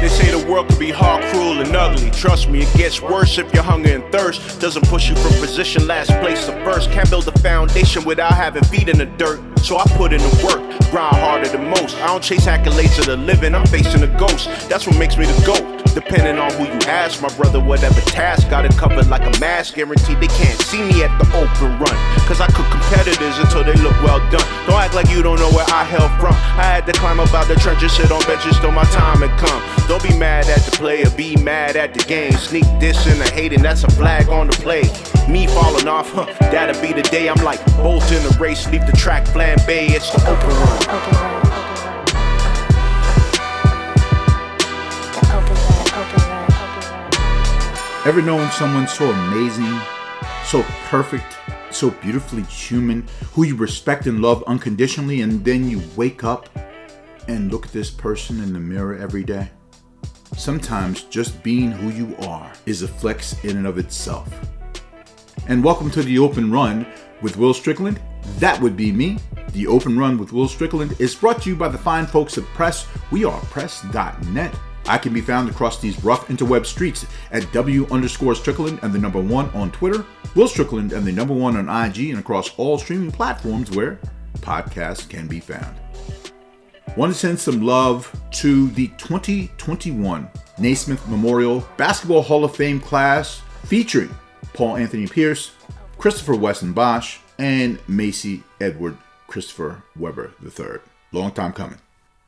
They say the world could be hard, cruel, and ugly. Trust me, it gets worse if your hunger and thirst doesn't push you from position last place to first. Can't build a foundation without having feet in the dirt. So I put in the work, grind harder than most. I don't chase accolades of the living, I'm facing a ghost. That's what makes me the GOAT. Depending on who you ask, my brother, whatever task, got it covered like a mask. Guaranteed they can't see me at the open run. Cause I cook competitors until they look well done. Don't act like you don't know where I hail from. I had to climb up out the trenches, sit on benches till my time had come. Don't be mad at the player, be mad at the game. Sneak this and the hating, that's a flag on the play. Me falling off, huh, that'll be the day I'm like bolt in the race, leave the track flambe, it's the. Open run, open run. Ever known someone so amazing, so perfect, so beautifully human, who you respect and love unconditionally, and then you wake up and look at this person in the mirror every day? Sometimes just being who you are is a flex in and of itself. And welcome to the Open Run with Will Strickland. That would be me. The Open Run with Will Strickland is brought to you by the fine folks at Press. We are press.net. I can be found across these rough interweb streets at W underscore Strickland and the number one on Twitter, Will Strickland and the number one on IG, and across all streaming platforms where podcasts can be found. Want to send some love to the 2021 Naismith Memorial Basketball Hall of Fame class featuring Paul Anthony Pierce, Christopher Wesson Bosh, and Mayce Edward Christopher Webber III. Long time coming.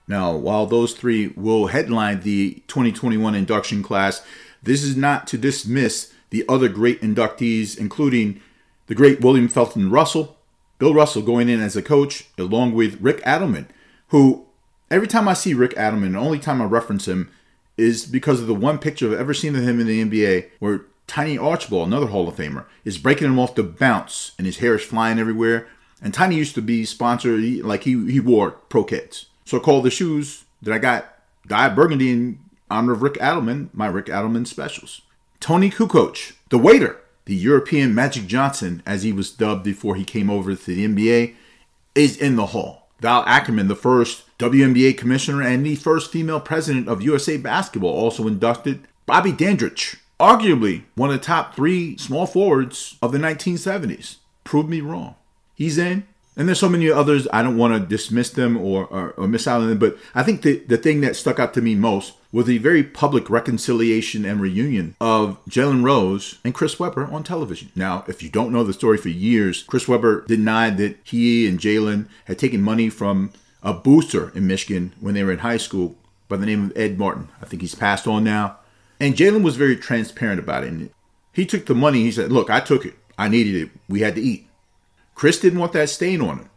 Now, while those three will headline the 2021 induction class, this is not to dismiss the other great inductees, including the great William Felton Russell, Bill Russell going in as a coach, along with Rick Adelman, who every time I see Rick Adelman, the only time I reference him is because of the one picture I've ever seen of him in the NBA where Tiny Archibald, another Hall of Famer, is breaking him off the bounce and his hair is flying everywhere. And Tiny used to be sponsored, like he, he wore Pro Keds. So I called the shoes that I got Dye Burgundy in honor of Rick Adelman, my Rick Adelman specials. Toni Kukoc, the waiter, the European Magic Johnson, as he was dubbed before he came over to the NBA, is in the hall. Val Ackerman, the first WNBA commissioner and the first female president of USA Basketball, also inducted. Bobby Dandridge, arguably one of the top three small forwards of the 1970s. Prove me wrong. He's in. And there's so many others. I don't want to dismiss them or, or, or miss out on them. But I think the, the thing that stuck out to me most was the very public reconciliation and reunion of Jalen Rose and Chris Webber on television. Now, if you don't know the story for years, Chris Webber denied that he and Jalen had taken money from a booster in Michigan when they were in high school by the name of Ed Martin. I think he's passed on now. And Jalen was very transparent about it. And he took the money. He said, Look, I took it. I needed it. We had to eat. Chris didn't want that stain on him.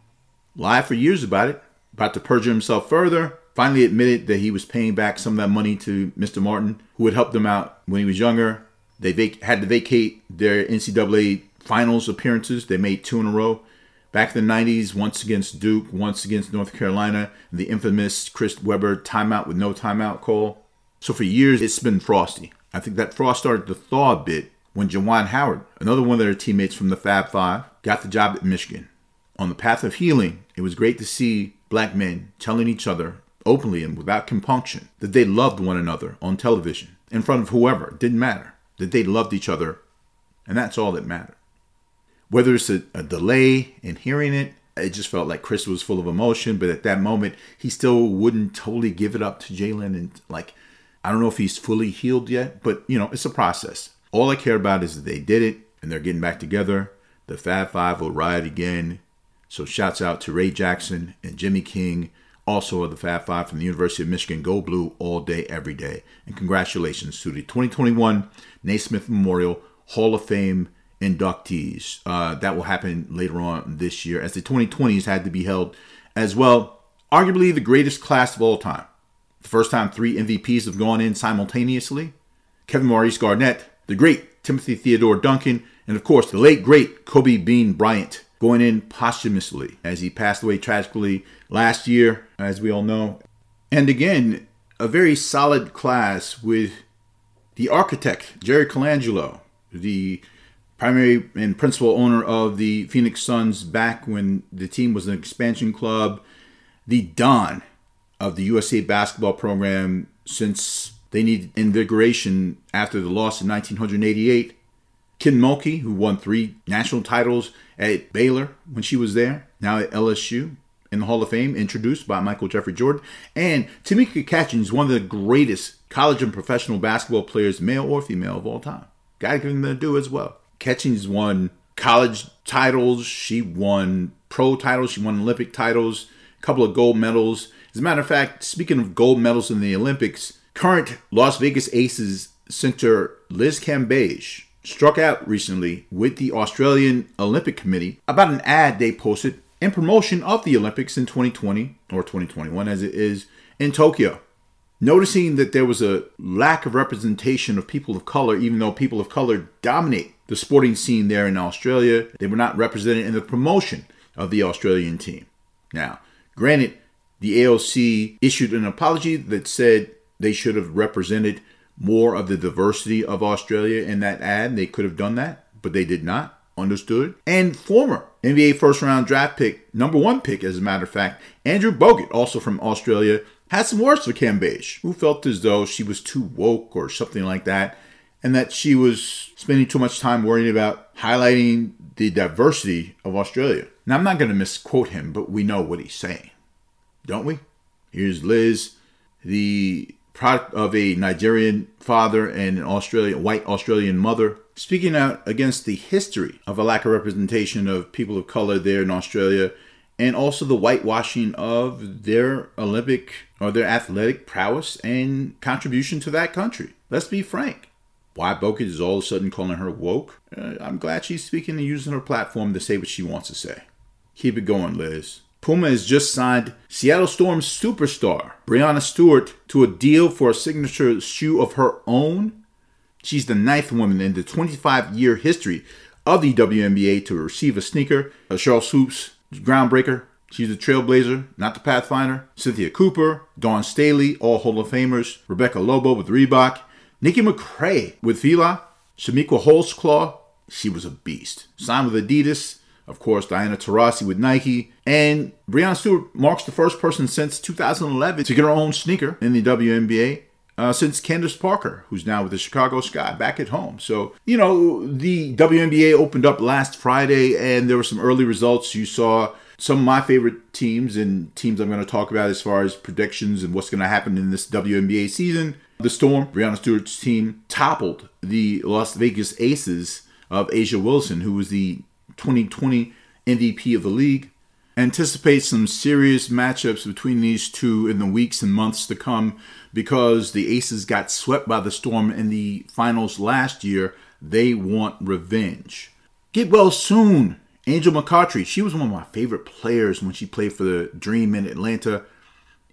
Lied for years about it, about to perjure himself further. Finally admitted that he was paying back some of that money to Mr. Martin, who had helped him out when he was younger. They vac- had to vacate their NCAA finals appearances. They made two in a row. Back in the 90s, once against Duke, once against North Carolina, the infamous Chris Webber timeout with no timeout call. So for years, it's been frosty. I think that frost started to thaw a bit when Juwan Howard, another one of their teammates from the Fab Five, got the job at Michigan. On the path of healing, it was great to see black men telling each other openly and without compunction that they loved one another on television, in front of whoever, didn't matter, that they loved each other, and that's all that mattered. Whether it's a, a delay in hearing it, it just felt like Chris was full of emotion, but at that moment, he still wouldn't totally give it up to Jalen. And like, I don't know if he's fully healed yet, but you know, it's a process. All I care about is that they did it and they're getting back together. The Fab Five will riot again. So shouts out to Ray Jackson and Jimmy King, also of the Fab Five from the University of Michigan. Go Blue all day, every day. And congratulations to the 2021 Naismith Memorial Hall of Fame inductees. Uh, that will happen later on this year, as the 2020s had to be held as well. Arguably the greatest class of all time. The first time three MVPs have gone in simultaneously. Kevin Maurice Garnett, the great Timothy Theodore Duncan, and of course the late great Kobe Bean Bryant going in posthumously as he passed away tragically last year, as we all know. And again, a very solid class with the architect, Jerry Colangelo, the primary and principal owner of the Phoenix Suns back when the team was an expansion club, the Don of the USA basketball program since They need invigoration after the loss in 1988. Kim Mulkey, who won three national titles at Baylor when she was there, now at LSU in the Hall of Fame, introduced by Michael Jeffrey Jordan. And Tamika Catchings one of the greatest college and professional basketball players, male or female, of all time. Gotta give them their due as well. Catchings won college titles, she won pro titles, she won Olympic titles, a couple of gold medals. As a matter of fact, speaking of gold medals in the Olympics, current Las Vegas Aces center Liz Cambage struck out recently with the Australian Olympic Committee about an ad they posted in promotion of the Olympics in 2020 or 2021 as it is in Tokyo. Noticing that there was a lack of representation of people of color, even though people of color dominate the sporting scene there in Australia, they were not represented in the promotion of the Australian team. Now, granted, the AOC issued an apology that said they should have represented more of the diversity of Australia in that ad. They could have done that, but they did not. Understood. And former NBA first round draft pick, number one pick, as a matter of fact, Andrew Bogut, also from Australia, had some words for Cambage, who felt as though she was too woke or something like that, and that she was spending too much time worrying about highlighting the diversity of Australia. Now, I'm not going to misquote him, but we know what he's saying, don't we? Here's Liz, the product of a Nigerian father and an Australian white Australian mother, speaking out against the history of a lack of representation of people of color there in Australia and also the whitewashing of their Olympic or their athletic prowess and contribution to that country. Let's be frank. Why Bogut is all of a sudden calling her woke? Uh, I'm glad she's speaking and using her platform to say what she wants to say. Keep it going, Liz. Puma has just signed Seattle Storm superstar Breanna Stewart to a deal for a signature shoe of her own. She's the ninth woman in the 25 year history of the WNBA to receive a sneaker. A Sheryl Swoopes, groundbreaker. She's a trailblazer, not the Pathfinder. Cynthia Cooper, Dawn Staley, all Hall of Famers. Rebecca Lobo with Reebok. Nikki McCray with Fila. Chamique Holdsclaw, she was a beast. Signed with Adidas. Of course, Diana Taurasi with Nike. And Breanna Stewart marks the first person since 2011 to get her own sneaker in the WNBA. Uh, since Candace Parker, who's now with the Chicago Sky, back at home. So, you know, the WNBA opened up last Friday and there were some early results. You saw some of my favorite teams and teams I'm going to talk about as far as predictions and what's going to happen in this WNBA season. The Storm, Breanna Stewart's team, toppled the Las Vegas Aces of A'ja Wilson, who was the 2020 MVP of the league. Anticipate some serious matchups between these two in the weeks and months to come because the Aces got swept by the Storm in the finals last year. They want revenge. Get well soon. Angel McCoughtry, she was one of my favorite players when she played for the Dream in Atlanta.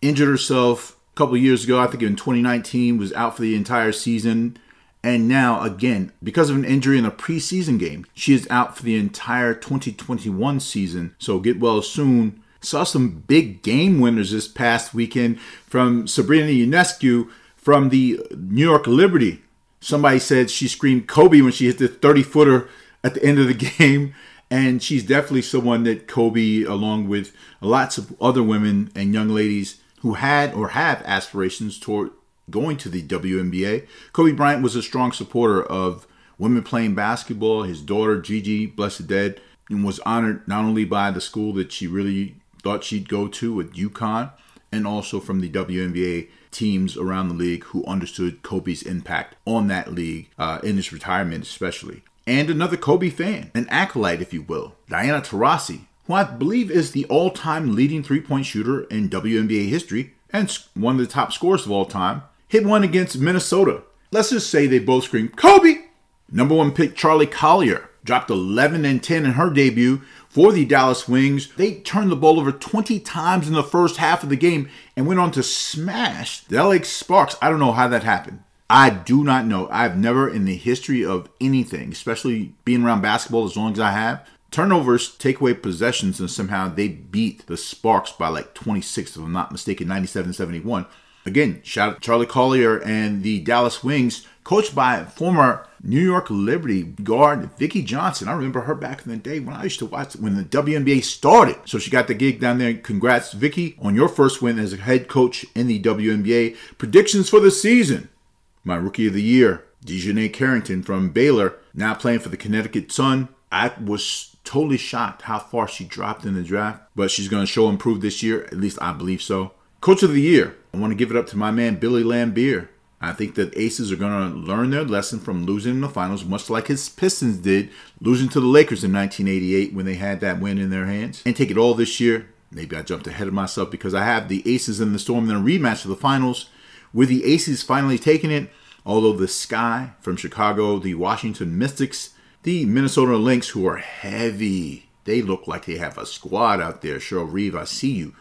Injured herself a couple years ago, I think in 2019, was out for the entire season. And now, again, because of an injury in a preseason game, she is out for the entire 2021 season. So get well soon. Saw some big game winners this past weekend from Sabrina Ionescu from the New York Liberty. Somebody said she screamed Kobe when she hit the 30 footer at the end of the game. And she's definitely someone that Kobe, along with lots of other women and young ladies who had or have aspirations toward going to the WNBA. Kobe Bryant was a strong supporter of women playing basketball. His daughter, Gigi, blessed dead, and was honored not only by the school that she really thought she'd go to with UConn, and also from the WNBA teams around the league who understood Kobe's impact on that league uh, in his retirement, especially. And another Kobe fan, an acolyte, if you will, Diana Taurasi, who I believe is the all time leading three point shooter in WNBA history and one of the top scorers of all time, hit one against Minnesota. Let's just say they both screamed, Kobe! Number one pick Charli Collier dropped 11 and 10 in her debut for the Dallas Wings. They turned the ball over 20 times in the first half of the game and went on to smash the LA Sparks. I don't know how that happened. I do not know. I've never in the history of anything, especially being around basketball as long as I have, turnovers take away possessions and somehow they beat the Sparks by like 26 if I'm not mistaken, 97-71. Again, shout out Charli Collier and the Dallas Wings, coached by former New York Liberty guard Vickie Johnson. I remember her back in the day when I used to watch when the WNBA started. So she got the gig down there. Congrats, Vickie, on your first win as a head coach in the WNBA. Predictions for the season. My rookie of the year, DiJonai Carrington from Baylor, now playing for the Connecticut Sun. I was totally shocked how far she dropped in the draft, but she's going to show improve this year. At least I believe so. Coach of the year, I want to give it up to my man Billy Laimbeer. I think that Aces are going to learn their lesson from losing in the finals, much like his Pistons did, losing to the Lakers in 1988 when they had that win in their hands, and take it all this year. Maybe I jumped ahead of myself because I have the Aces in the Storm in a rematch of the finals, with the Aces finally taking it. Although the Sky from Chicago, the Washington Mystics, the Minnesota Lynx, who are heavy, they look like they have a squad out there. Cheryl Reeve, I see you.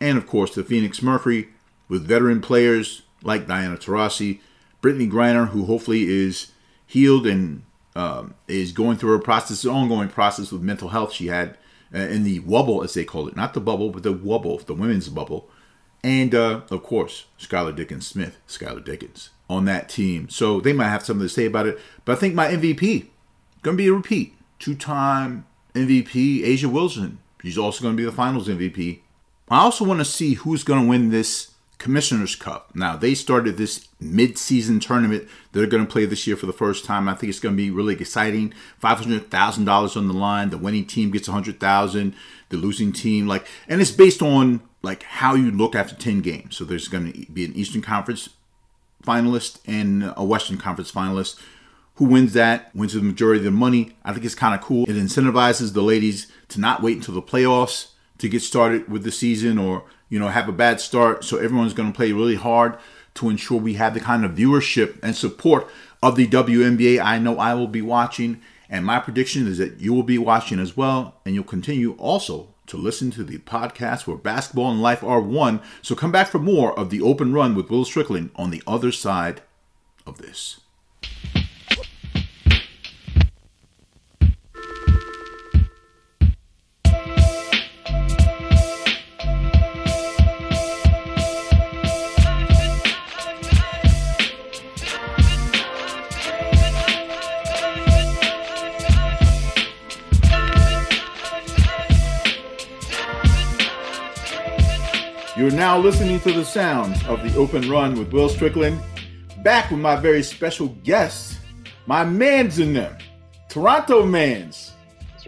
And of course, the Phoenix Mercury, with veteran players like Diana Taurasi, Brittney Griner, who hopefully is healed and um, is going through a process, ongoing process with mental health she had uh, in the wobble, as they call it, not the bubble, but the wobble, the women's bubble. And uh, of course, Skylar Diggins Smith, Skylar Diggins on that team. So they might have something to say about it. But I think my MVP going to be a repeat. Two-time MVP A'ja Wilson. She's also going to be the Finals MVP. I also want to see who's going to win this Commissioner's Cup. Now, they started this mid-season tournament they're going to play this year for the first time. I think it's going to be really exciting. $500,000 on the line. The winning team gets 100,000, the losing team like and it's based on like how you look after 10 games. So there's going to be an Eastern Conference finalist and a Western Conference finalist. Who wins that wins the majority of the money. I think it's kind of cool. It incentivizes the ladies to not wait until the playoffs to get started with the season or you know have a bad start. So everyone's going to play really hard to ensure we have the kind of viewership and support of the WNBA. I know I will be watching, and my prediction is that you will be watching as well, and you'll continue also to listen to the podcast where basketball and life are one. So come back for more of the open run with Will Strickland on the other side of this. You're now listening to the sounds of the open run with Will Strickland. Back with my very special guests, my mans in them, Toronto mans.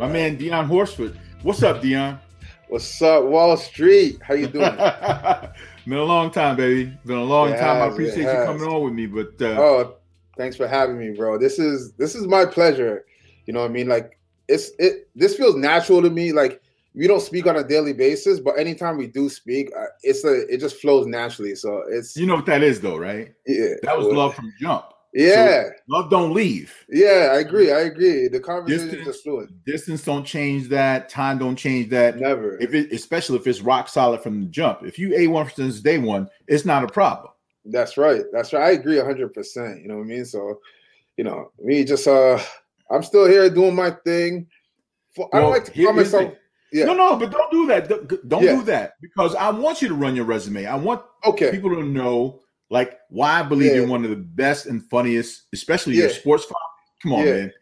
my man Dion Horsford. What's up, Dion? What's up, Wall Street? How you doing? Been a long time, baby. Been a long It time. I has, it appreciate you coming on with me, but uh, oh, thanks for having me, bro. This is this is my pleasure. You know what I mean? Like it's it this feels natural to me. Like we don't speak on a daily basis, but anytime we do speak, uh, it's a it just flows naturally. So it's you know what that is, though, right? yeah, That was love from jump. Yeah, Love don't leave. yeah, I agree. I agree. The conversation is Distance. just fluid. Distance don't change that. Time don't change that. Never. If it, especially if it's rock solid from the jump. If you a one since day one, it's not a problem. That's right. That's right. I agree hundred percent. You know what I mean? So, you know, me just uh I'm still here doing my thing. For, I don't like to call myself. Yeah. No, no, but don't do that. Don't Yeah. do that because I want you to run your resume. I want Okay. people to know like why I believe Yeah. you're one of the best and funniest, especially your sports. Come on, man.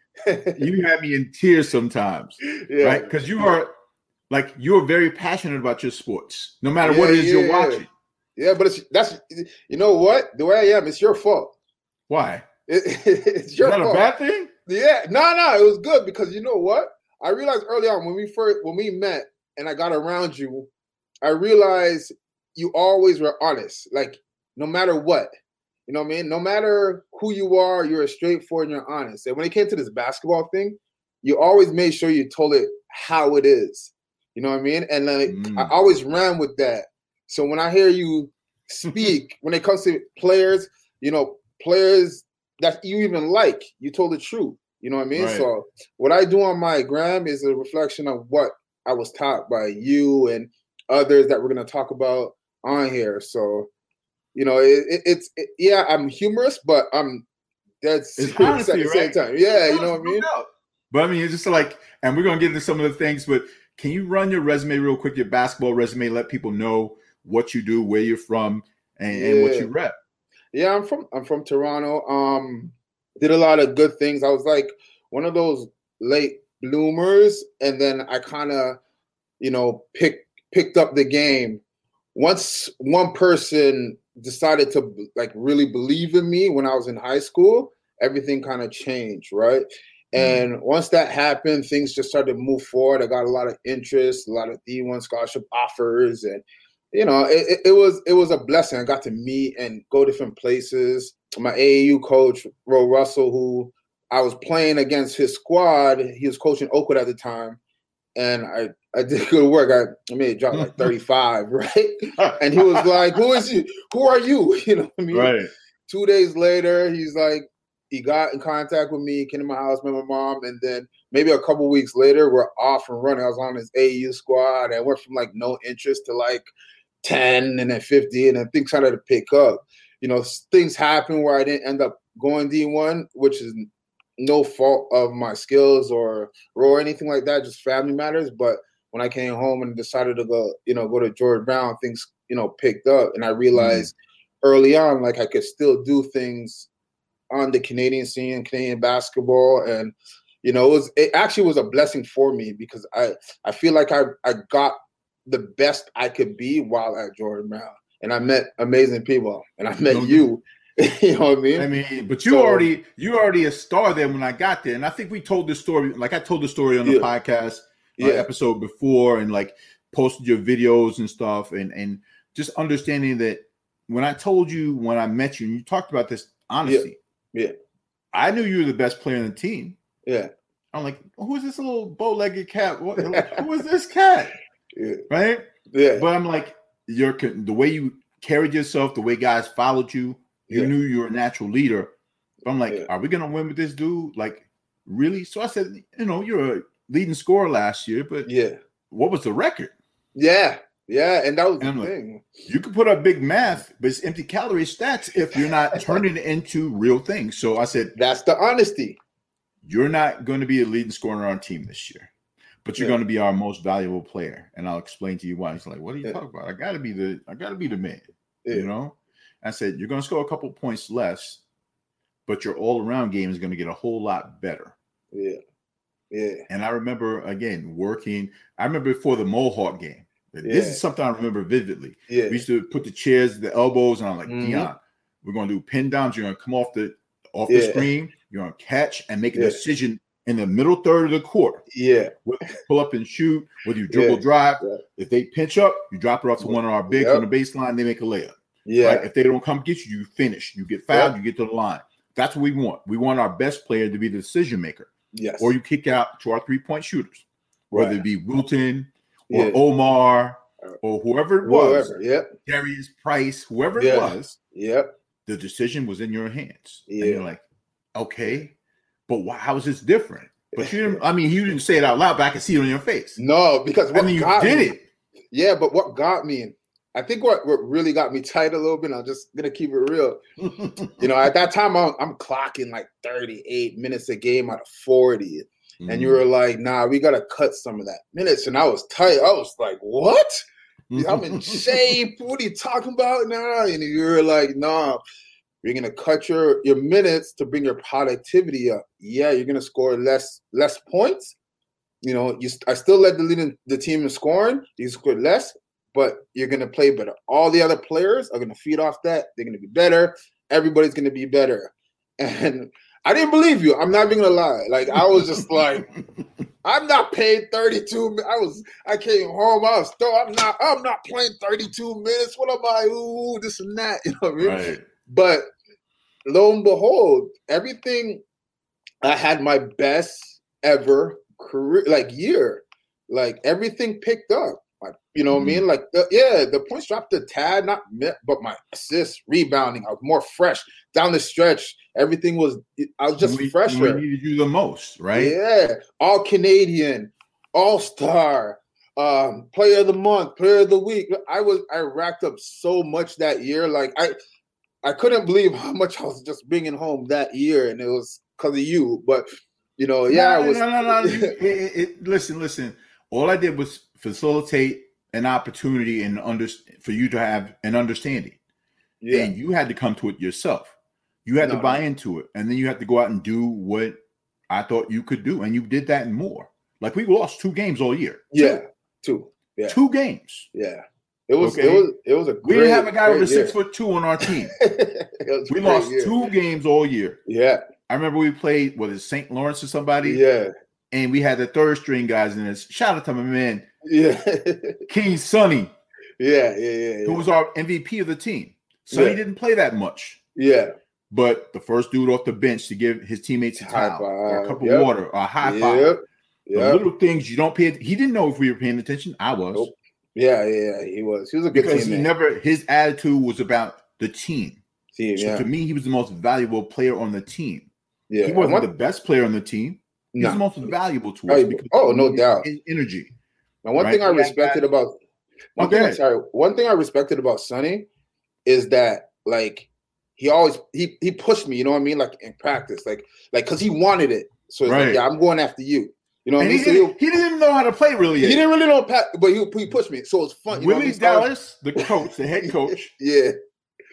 You have me in tears sometimes, right? Because you are like you're very passionate about your sports, no matter what it is you're watching. Yeah, but it's that's you know what? The way I am, it's your fault. Why? It, it's Is your that a fault. bad thing? Yeah, no, no, it was good because you know what? I realized early on when we first when we met and I got around you, I realized you always were honest. Like no matter what, you know what I mean. No matter who you are, you're straightforward and you're honest. And when it came to this basketball thing, you always made sure you told it how it is. You know what I mean? And like I Mm. always ran with that. So when I hear you speak, when it comes to players, you know, players that you even like, you told the truth. You know what I mean? Right. So what I do on my gram is a reflection of what I was taught by you and others that we're gonna talk about on here. So, you know, it, it, it's it- yeah, I'm humorous, but I'm serious at the same right? time. Yeah, you know what I mean? But I mean, it's just like, and we're gonna get into some of the things, but can you run your resume real quick, your basketball resume, let people know what you do, where you're from, and, and what you rep? Yeah, I'm from I'm from Toronto. Um, did a lot of good things. I was like one of those late bloomers, and then I kind of, you know, picked picked up the game. Once one person decided to like really believe in me when I was in high school, everything kind of changed, right? Mm-hmm. And once that happened, things just started to move forward. I got a lot of interest, a lot of D1 scholarship offers, and you know, it, it, it was it was a blessing. I got to meet and go different places. My AAU coach, Ro Russell, who I was playing against his squad, he was coaching Oakwood at the time, and I I did good work. I, I made a drop like 35, right? And he was like, Who is you? Who are you? You know what I mean? right. Two days later, he's like, he got in contact with me, came to my house, met my mom, and then maybe a couple weeks later, we're off and running. I was on his AU squad. I went from like no interest to like 10 and then 50, and then things started to pick up. You know, things happen where I didn't end up going D1, which is no fault of my skills or or anything like that, just family matters. But when I came home and decided to go, you know, go to George Brown, things, you know, picked up. And I realized mm-hmm. early on, like I could still do things on the Canadian scene, Canadian basketball. And, you know, it was it actually was a blessing for me because I I feel like I I got the best I could be while at George Brown. And I met amazing people and I met you. you know what I mean? I mean, but you So- already you already a star there when I got there, and I think we told this story. Like I told the story on the Yeah. podcast uh, yeah. episode before, and like posted your videos and stuff, and and just understanding that when I told you when I met you, and you talked about this honesty, Yeah. I knew you were the best player on the team. Yeah. I'm like, who is this little bow-legged cat? What, who is this cat? Yeah. Right? Yeah. But I'm like, you're the way you carried yourself, the way guys followed you, you Yeah. knew you were a natural leader. But I'm like, Yeah. are we gonna win with this dude? Like, really? So I said, you know, you're a leading scorer last year, but Yeah. what was the record? Yeah. Yeah. And that was the And like- thing. You could put up big math, but it's empty calorie stats if you're not turning it into real things. So I said, That's the honesty. you're not going to be a leading scorer on our team this year, but you're Yeah. going to be our most valuable player. And I'll explain to you why. He's like, what are you Yeah. talking about? I got to be the, I got to be the man. Yeah. You know, I said you're going to score a couple points less, but your all-around game is going to get a whole lot better. Yeah. Yeah. And I remember again working. I remember before the Mohawk game. This is something I remember vividly. Yeah. We used to put the chairs, the elbows, and I'm like, Mhm. Dion, we're gonna do pin downs. You're gonna come off the off the screen. You're gonna catch and make a decision in the middle third of the court. Yeah. Pull up and shoot, whether you dribble Yeah. drive. Yeah. If they pinch up, you drop it off to one of our bigs Yep. on the baseline. They make a layup. Yeah. Right? If they don't come get you, you finish. You get fouled. You get to the line. That's what we want. We want our best player to be the decision maker, Yes. or you kick out to our three point shooters, whether it be Wilton or Yeah. Omar or whoever it was, Whatever. Yep. Darius Price, whoever it was, Yep. the decision was in your hands. And Yeah. you're like, okay, but why, how is this different? But you didn't, I mean, you didn't say it out loud, but I can see it on your face. No, because what I mean, you got did me, it. Yeah, but what got me, I think what, what really got me tight a little bit, I'm just gonna keep it real. You know, at that time I'm, I'm clocking like 38 minutes a game out of 40. And you Mm-hmm. were like, nah, we gotta cut some of that minutes. And I was tight. I was like, what? I'm in shape. What are you talking about now? And you were like, nah, you're gonna cut your your minutes to bring your productivity up. Yeah, you're gonna score less less points. You know, you st- I still led the lead in the team in scoring. You scored less, but you're gonna play better. All the other players are gonna feed off that. They're gonna be better. Everybody's gonna be better. And I didn't believe you. I'm not even gonna lie. Like I was just like, I'm not paid 32. mi- I was. I came home. I was. Still, I'm not. I'm not playing 32 minutes. What am I? Ooh, this and that. You know what I mean? right. But lo and behold, everything I had my best ever career, like year, like everything picked up. Like you know what I mean? Like the, yeah, the points dropped a tad, not but my assists, rebounding, I was more fresh down the stretch. Everything was. I was just we, fresher. We needed you the most, right? Yeah, all Canadian, all star, um, player of the month, player of the week. I was I racked up so much that year. Like I, I couldn't believe how much I was just bringing home that year, and it was because of you. But you know, yeah, no, I was. no, no, no. It- it- it- listen, listen. All I did was facilitate an opportunity and under for you to have an understanding, yeah, and you had to come to it yourself. You had No, to buy into it, and then you had to go out and do what I thought you could do, and you did that and more. Like we lost two games all year. yeah, two, Yeah. two games. Yeah, It was Okay. it was it was a We didn't have a guy great over six year. foot two on our team. A We lost year. two games all year. Yeah, I remember we played is St. Lawrence or somebody, yeah, and we had the third string guys in this. Shout out to my man yeah, King Sonny, yeah, yeah, yeah, who was our MVP of the team. Sonny Yeah. didn't play that much, yeah. but the first dude off the bench to give his teammates a High towel or a cup of yep. water or a high five. Yep. The Yeah, little things you don't pay. He didn't know if we were paying attention. I was Nope. Yeah, yeah, he was. He was a good because he never. His attitude was about the team. Team, So yeah, to me, he was the most valuable player on the team. yeah. He wasn't One- the best player on the team. He's no. the most valuable to us. Because Oh, no his doubt. Energy. Now, one Right. thing I respected about oh, one Okay. thing I'm sorry, one thing I respected about Sonny is that like he always he he pushed me, you know what I mean? Like in practice, like like because he wanted it. So it's Right. like, yeah, I'm going after you. You know And mean? he didn't, he didn't even know how to play really he, he didn't really know pat, but he, he pushed me. So it's fun. You know what I Willie mean? So I Dallas, the coach, the head coach, Yeah,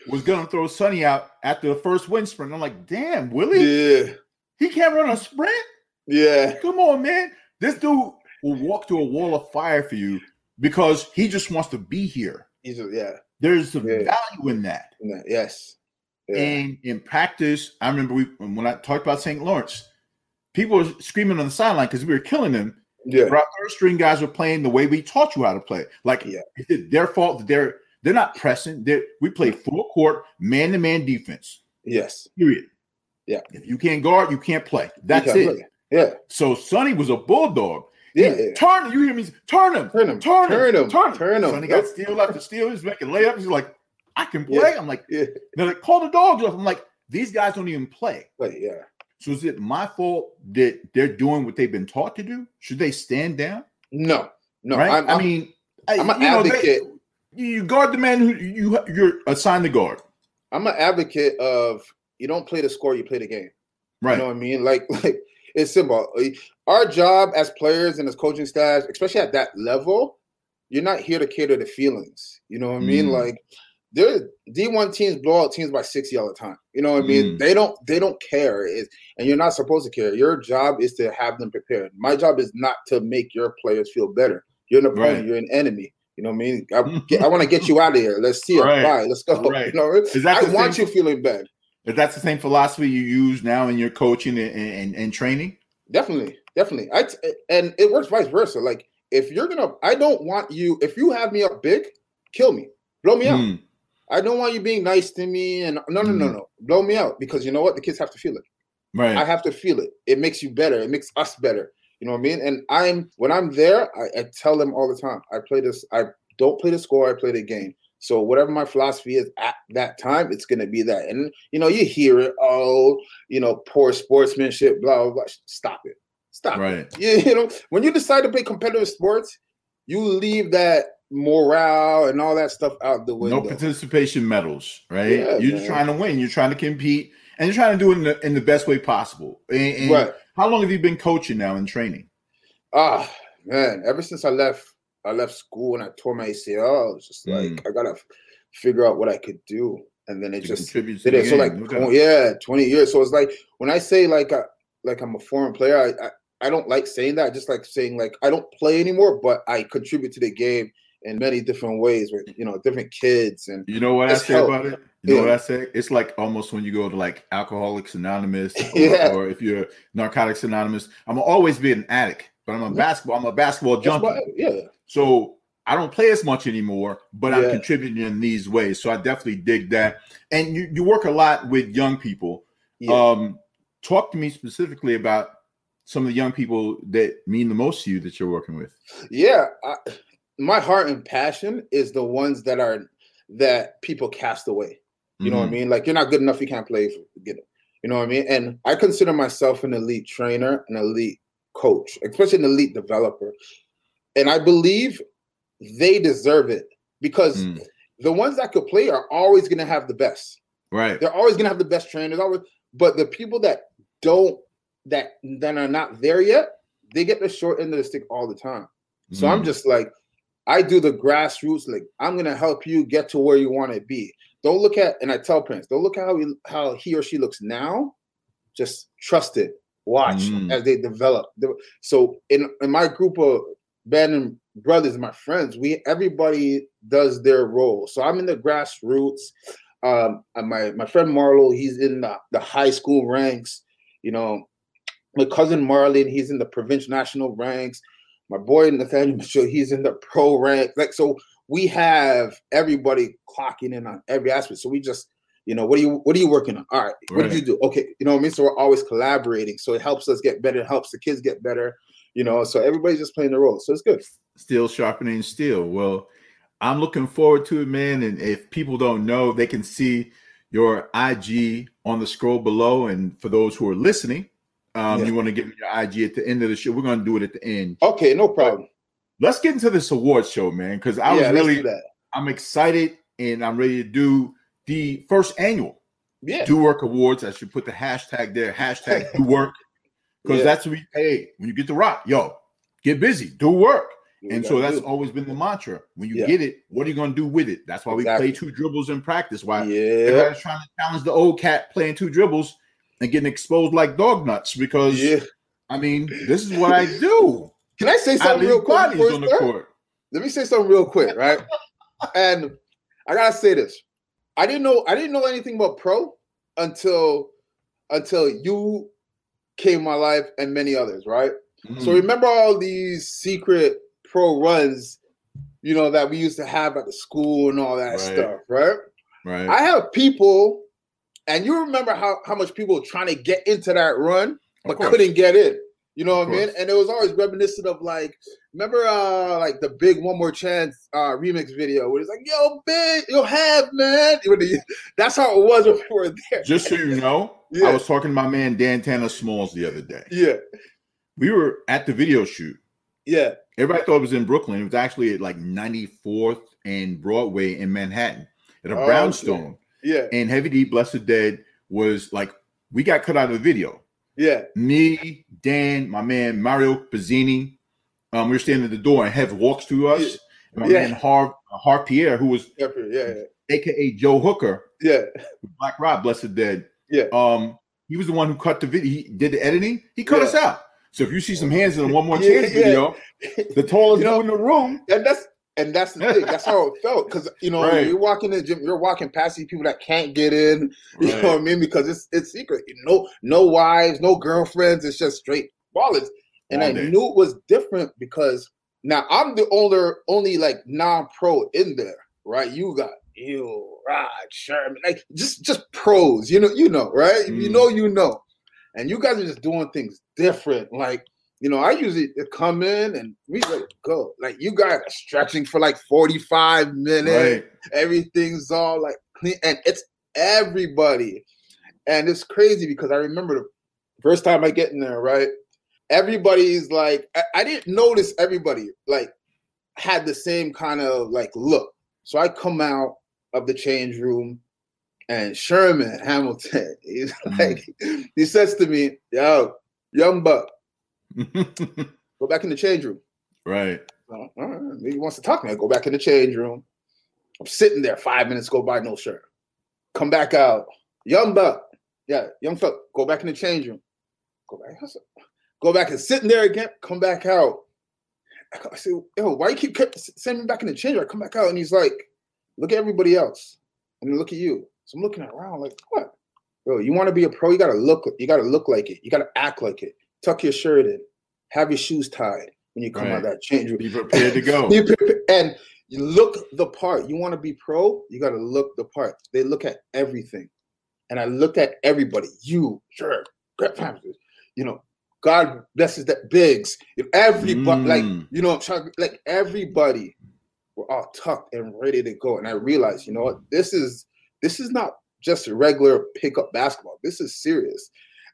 was gonna throw Sonny out after the first wind sprint. I'm like, damn, Willie, yeah, he can't run a sprint. yeah, Come on, man. This dude will walk through a wall of fire for you because he just wants to be here. He's a, yeah, There's some Yeah. value in that. yeah, yes, yeah, And in practice, I remember we when I talked about St. Lawrence, people were screaming on the sideline because we were killing them. yeah, But our third string guys were playing the way we taught you how to play. Like Yeah. it's their fault that they're they're not pressing. They're, we play mm. full court, man to man defense. yes. Period. Yeah. If you can't guard, you can't play. That's Okay, it. okay. Yeah, So Sonny was a bulldog. Yeah, yeah. Turn, you hear me? Turn him. Turn him, Turn him. turn him, Turn him. turn him. Sonny got steal after steal. He's making layups. He's like, I can play. Yeah. I'm like, Yeah, they're like, call the dogs off. I'm like, these guys don't even play. but yeah. So is it my fault that they're doing what they've been taught to do? Should they stand down? No, no. right? I'm, i mean, I'm an you know, they- advocate. you guard the man who you you're assigned to guard. I'm an advocate of you don't play the score, you play the game. Right. You know what I mean? Like, like it's simple. Our job as players and as coaching staff, especially at that level, you're not here to cater to feelings. You know what I mean? Mm. Like, there D1 teams blow out teams by 60 all the time. You know what I mean? Mm. They don't they don't care. It's, and you're not supposed to care. Your job is to have them prepared. My job is not to make your players feel better. You're an opponent, Right. you're an enemy. You know what I mean? I, get- I want to get you out of here. Let's see it. Right. Bye. Let's go. Right. You know, Is that I want same- you feeling bad. If that's the same philosophy you use now in your coaching and, and, and training. Definitely, definitely. I t- and it works vice versa. Like if you're gonna, I don't want you. If you have me up big, kill me, blow me. Mm, I don't want you being nice to me. And no, no, no, Mm. no, blow me out because you know what? The kids have to feel it. right. I have to feel it. It makes you better. It makes us better. You know what I mean? And I'm when I'm there, I, I tell them all the time. I play this. I don't play the score. I play the game. So whatever my philosophy is at that time, it's gonna be that. And you know, you hear it. Oh, you know, poor sportsmanship. Blah blah. blah. Stop it. Stop. it. right. You, you know, when you decide to play competitive sports, you leave that morale and all that stuff out the window. No participation medals, right? Yeah, you're just man. trying to win. You're trying to compete, and you're trying to do it in the, in the best way possible. And, and right. how long have you been coaching now and training? Ah, man, ever since I left, I left school and I tore my ACL. I was just like, Mm. I gotta figure out what I could do, and then it To just did the it. So like, tw- yeah, twenty years. So it's like when I say like, I, like I'm a foreign player, I, I I don't like saying that. I just like saying like I don't play anymore, but I contribute to the game in many different ways with you know different kids and You know what I say help. about it? You know what I say? It's like almost when you go to like Alcoholics Anonymous, or, Yeah. or if you're Narcotics Anonymous. I'm always be an addict, but I'm a basketball. I'm a basketball junkie. yeah, So I don't play as much anymore, but I'm contributing in these ways. So I definitely dig that. And you, you work a lot with young people. yeah. Um, talk to me specifically about some of the young people that mean the most to you that you're working with. Yeah, I, my heart and passion is the ones that are that people cast away. You know what I Mhm. mean? Like you're not good enough, you can't play. Forget it. You know what I mean? And I consider myself an elite trainer, an elite coach, especially an elite developer. And I believe they deserve it because Mm. the ones that could play are always going to have the best. Right. They're always going to have the best trainers. Always, but the people that don't that that are not there yet, they get the short end of the stick all the time. So I'm Mm. just like, I do the grassroots. Like I'm gonna help you get to where you want to be. Don't look at, and I tell parents, don't look at how he how he or she looks now. Just trust it. Watch Mm. as they develop. So in in my group of Ben and brothers, my friends, we everybody does their role. So I'm in the grassroots. Um, and my my friend Marlo, he's in the, the high school ranks. You know, my cousin Marlon, he's in the provincial national ranks. My boy Nathaniel Mitchell, he's in the pro rank. Like so, we have everybody clocking in on every aspect. So we just, you know, what are you what are you working on? All right, what Right. did you do? Okay, you know what I mean. So we're always collaborating. So it helps us get better. It helps the kids get better. You know, so everybody's just playing the role. So it's good. Still sharpening steel. Well, I'm looking forward to it, man. And if people don't know, they can see your IG on the scroll below. And for those who are listening, um, Yeah. you want to give me your IG at the end of the show. We're going to do it at the end. Okay, no problem. Let's get into this awards show, man, because I yeah, was really. I'm excited and I'm ready to do the first annual Yeah, Do Work Awards. I should put the hashtag there, hashtag Do Work, because Yeah. that's what we hey when you get the rock, yo, get busy, do work. We And so that's always been the mantra. When you Yeah. get it, what are you going to do with it? That's why we Exactly. play two dribbles in practice. Why yeah. everybody's trying to challenge the old cat playing two dribbles and getting exposed like dog nuts. Because Yeah. I mean, this is what I do. Can I say I something real quick? on the court. let me say something real quick, right? and I gotta say this. I didn't know I didn't know anything about pro until until you came my life and many others, right? So Mm. remember all these secret pro runs, you know, that we used to have at the school and all that Right. stuff, right? right. I have people, and you remember how, how much people were trying to get into that run, but couldn't get in. You know what I mean? And it was always reminiscent of like, remember uh like the big one more chance uh remix video where it's like, yo, big, yo, have man. That's how it was when we were there. Just so you know, Yeah. I was talking to my man Dan Tanner Smalls the other day. Yeah, We were at the video shoot. yeah, Everybody thought it was in Brooklyn. It was actually at like 94th and Broadway in Manhattan at a Oh, brownstone. Yeah, And Heavy D, Blessed Dead was like, we got cut out of the video. yeah, Me, Dan, my man Mario Pizzini. Um, we were standing at the door and Hev walks through us. Yeah. And my Yeah. man Harv, Harve Pierre, who was yeah, yeah, aka Joe Hooker, yeah, Black Rob, Blessed Dead. Yeah. Um, he was the one who cut the video. He did the editing. He cut us out. So if you see some hands in the one more chance video, the tallest You know- dude in the room. and that's and that's the thing. That's how it felt because you know Right. you're walking in the gym, you're walking past these people that can't get in. You Right. know what I mean? Because it's it's secret. No no wives, no girlfriends. It's just straight ballers. And All I knew it was different because now I'm the only only like non-pro in there, right? You got you, Rod, Sherman, like just just pros. You know, you know, right? You Mm. know, you know. And you guys are just doing things different. Like you know, I usually come in and we let go. Like you guys are stretching for like 45 minutes. Right. Everything's all like clean, and it's everybody. And it's crazy because I remember the first time I get in there, right? Everybody's like, I, I didn't notice everybody like had the same kind of like look. So I come out of the change room and Sherman Hamilton, he's Mm. like, he says to me, Yo, young buck, go back in the change room. right. Well, all right, maybe he wants to talk to me. I go back in the change room. I'm sitting there. Five minutes go by, no shirt. Come back out. Young buck. Yeah, young fuck. Go back in the change room. Go back. Go back and sitting there again. Come back out. I said, yo, why you keep sending me back in the change room? I come back out and he's like, look at everybody else. And then look at you. So I'm looking around like, what? Bro, you want to be a pro, you gotta look, you gotta look like it. You gotta act like it. Tuck your shirt in. Have your shoes tied when you come out of that change room. Be prepared to go. You prepare- and you look the part. You want to be pro, you got to look the part. They look at everything. And I looked at everybody. You, sure, you know, God blesses that bigs. Everybody, like, Mm. you know, like everybody were all tucked and ready to go. And I realized, you know what, this is this is not just a regular pickup basketball. This is serious.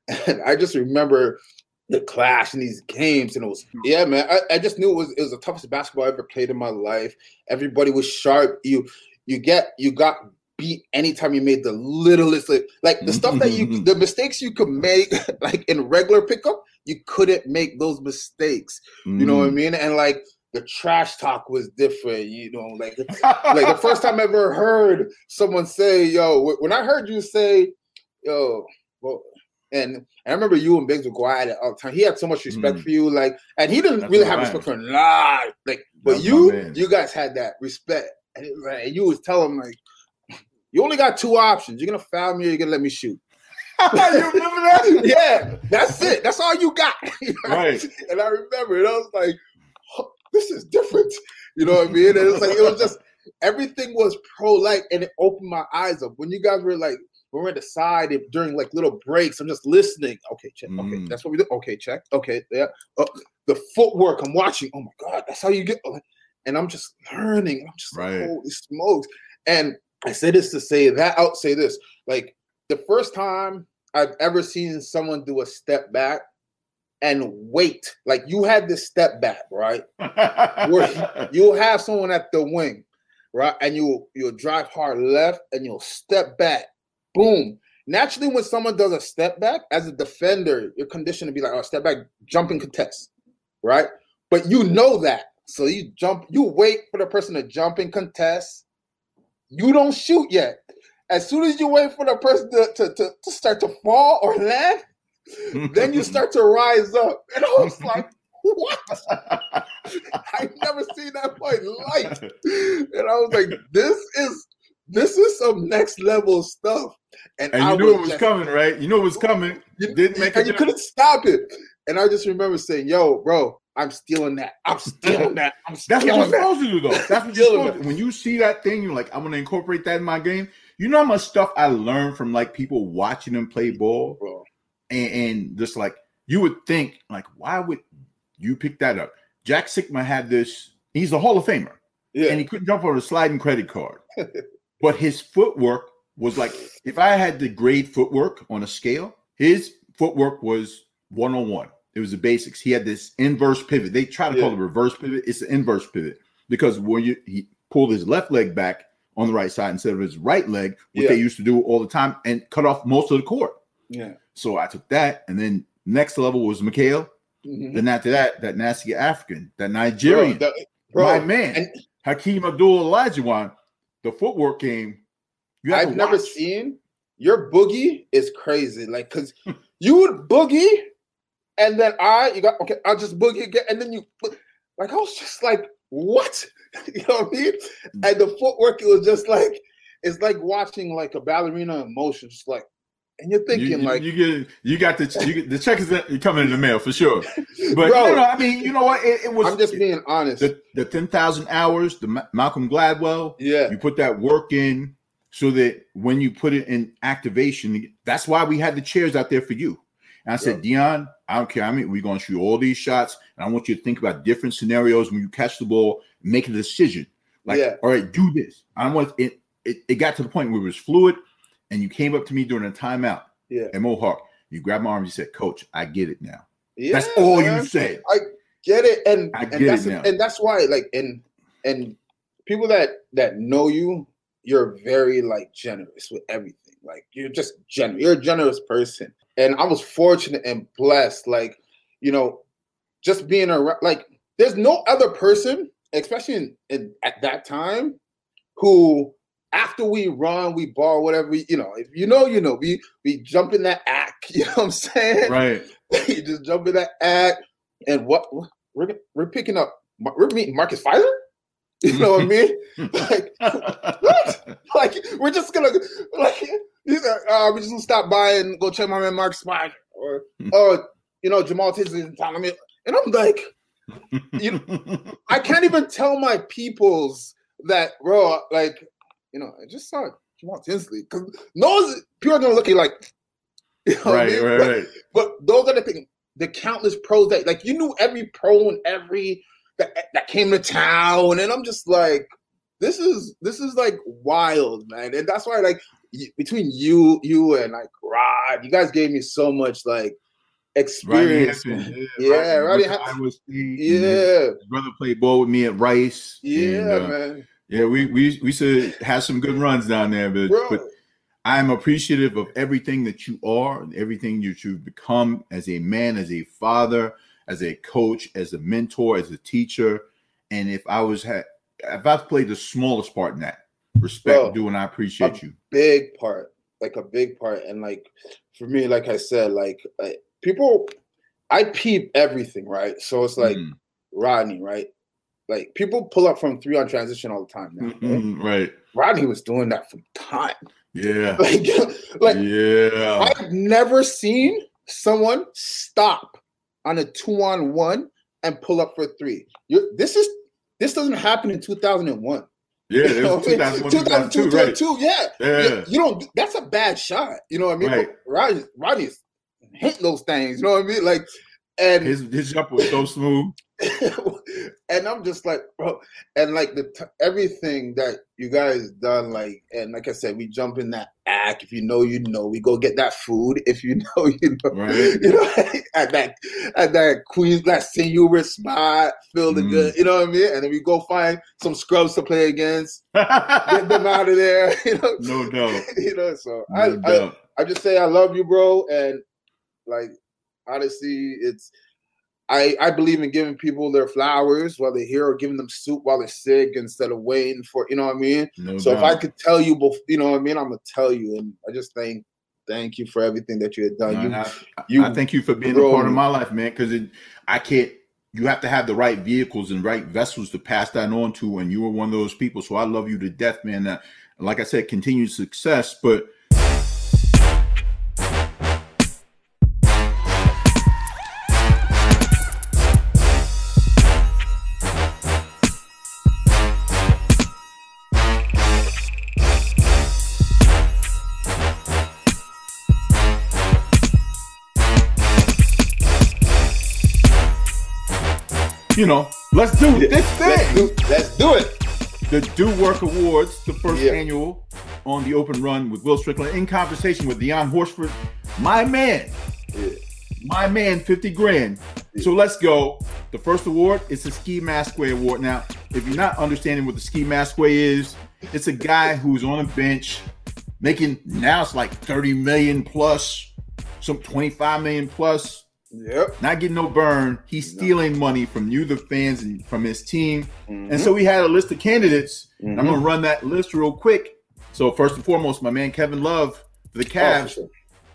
And I just remember the clash in these games, and it was yeah, man. I, I just knew it was it was the toughest basketball I ever played in my life. Everybody was sharp. You you get you got beat anytime you made the littlest like, like the stuff that you the mistakes you could make like in regular pickup, you couldn't make those mistakes. You know what I Mm. mean? And like the trash talk was different. You know, like like the first time I ever heard someone say, "Yo," when I heard you say, "Yo," well, and I remember you and Biggs were quiet at all the time. He had so much respect Mm. for you, like, and he didn't That's really have respect for a lot. like But That's you, you guys had that respect, and, it like, and you was telling him like, you only got two options. You're gonna foul me, or you're gonna let me shoot. you remember that? yeah, that's it. That's all you got. Right. And I remember it. I was like, "Huh, this is different. You know what I mean? And it was like it was just everything was pro like, and it opened my eyes up. When you guys were like, we're at the side if- during like little breaks, I'm just listening. Okay, check. Okay, Mm. that's what we do. Okay, check. Okay, yeah. Uh, the footwork. I'm watching. Oh my god, that's how you get. And I'm just learning. And I'm just Right. like, holy smokes. And I say this to say that out. Say this like the first time I've ever seen someone do a step back and wait. Like you had this step back, right? Where You'll have someone at the wing, right? And you'll you'll drive hard left and you'll step back. Boom. Naturally, when someone does a step back, as a defender, you're conditioned to be like, oh, step back, jumping contest, right? But you know that. So you jump, you wait for the person to jump and contest. You don't shoot yet. As soon as you wait for the person to, to, to, to start to fall or land, then you start to rise up. And I was like, what? I've never seen that in life. And I was like, this is this is some next level stuff. And, And I you knew it was coming, right? You knew it was coming. You, Didn't make and you couldn't stop it. And I just remember saying, yo, bro, I'm stealing that. I'm stealing that. I'm stealing That's what you're supposed to do, though. That's what you're supposed to. When you see that thing, you're like, I'm gonna incorporate that in my game. You know how much stuff I learned from like people watching them play ball, Bro. and, and just like you would think, like, why would you pick that up? Jack Sikma had this. He's a Hall of Famer, Yeah. and he couldn't jump on a sliding credit card, but his footwork was like, if I had to grade footwork on a scale, his footwork was one on one. It was the basics. He had this inverse pivot. They try to call it reverse pivot. It's an inverse pivot because when you he pulled his left leg back on the right side instead of his right leg, what Yeah. they used to do all the time, and cut off most of the court. yeah. So I took that, and then next level was McHale. Mhm. Then after that, that nasty African, that Nigerian, Bro, that- bro, my man, and- Hakeem Abdul Olajuwon. The footwork game. You have I've never seen your boogie is crazy. Like, cause you would boogie, and then I, you got okay, I'll just boogie again, and then you like I was just like, what? you know what I mean? Mm. And the footwork, it was just like it's like watching like a ballerina in motion, just like, and you're thinking you, like, you get you got the you get, the check is in- coming in the mail for sure. But Bro. you know, I mean, you know what? It, it was I'm just being honest. the, the ten thousand hours. The Ma- Malcolm Gladwell. yeah, You put that work in so that when you put it in activation, that's why we had the chairs out there for you. And I said, Dion, I don't care. I mean, we're going to shoot all these shots, and I want you to think about different scenarios when you catch the ball, make a decision. Like, Yeah. all right, do this. I want it. It, it got to the point where it was fluid, and you came up to me during a timeout yeah, at Mohawk. You grabbed my arm. You said, "Coach, I get it now." yeah. That's all man. you said. I get it and I get and it now. and that's why like and and people that that know you you're very like generous with everything like you're just generous you're a generous person and i was fortunate and blessed like you know just being around like there's no other person especially in, in at that time who after we run we ball whatever you know if you know you know we we jump in that act you know what i'm saying Right. you just jump in that act, and what we're we're picking up. We're meeting Marcus Fizer. You know what I mean? Like what? Like we're just gonna like these are uh, we're just gonna stop by and go check my man Marcus Fizer or oh you know Jamal Tinsley in town. I mean, and I'm like, you know, I can't even tell my peoples that bro like you know I just saw Jamal Tinsley because no people are gonna look at you like you know what I right, mean? right, But- right. but those are the things, the countless pros that like you knew every pro and every that that came to town, and I'm just like, this is this is like wild, man. And that's why like between you, you and like Rod, you guys gave me so much like experience. Hampton, Yeah, Rodney went to Hampton. Iowa State, and then Yeah, His brother played ball with me at Rice. yeah, and, uh, man, Yeah, we we we should have some good runs down there, but, bro. but I'm appreciative of everything that you are and everything that you've become as a man, as a father, as a coach, as a mentor, as a teacher. And if I was ha- if I played the smallest part in that, respect Bro, and I appreciate you. big part, like a big part, and like for me, like I said, like uh, people, I peep everything, right? So it's like. Mm, Rodney, right? Like people pull up from three on transition all the time now. right? Mhm, right. Rodney was doing that from time. Yeah. Like, like yeah. I've never seen someone stop on a two on one and pull up for three. you this is this doesn't happen in 2001. Yeah. You It know was what I mean? 2001, 2002, right? yeah. Yeah. You, you don't. That's a bad shot. You know what I mean? Right. Rodney, Rodney's hitting those things. You know what I mean? Like, and His his jump was so smooth. and I'm just like, bro, and like the t- everything that you guys done, like, and like I said, we jump in that act. If you know, you know. We go get that food. If you know, you know. Right. You know, at that at that Queens, that senior spot, feel the Mm. good. You know what I mean? And then we go find some scrubs to play against, get them out of there. You know, no doubt. you know. So No I, I. I just say I love you, bro, and like honestly, it's I I believe in giving people their flowers while they're here, or giving them soup while they're sick instead of waiting for you know what I mean. No So if. I could tell you, before, you know what I mean, I'm gonna tell you, and I just thank thank you for everything that you had done. Man, you, I, you I thank you for being a part of my life, man. Because I can't. You have to have the right vehicles and right vessels to pass that on to, and you were one of those people. So I love you to death, man. Uh, like I said, continued success. But you know, let's do this let's thing. do, let's do it. The Do Work Awards, the first Yeah. annual on the open run with Will Strickland in conversation with Dion Horsford, my man, Yeah. my man, 50 grand. So let's go. The first award is the Ski Mask Way Award. Now, if you're not understanding what the Ski Mask Way is, it's a guy who's on a bench making now it's like 30 million plus, some 25 million plus, Yep. not getting no burn. He's stealing money from you, the fans, and from his team. Mm-hmm. And so we had a list of candidates. and I'm gonna run that list real quick. So first and foremost, my man Kevin Love for the Oh, Cavs, sure.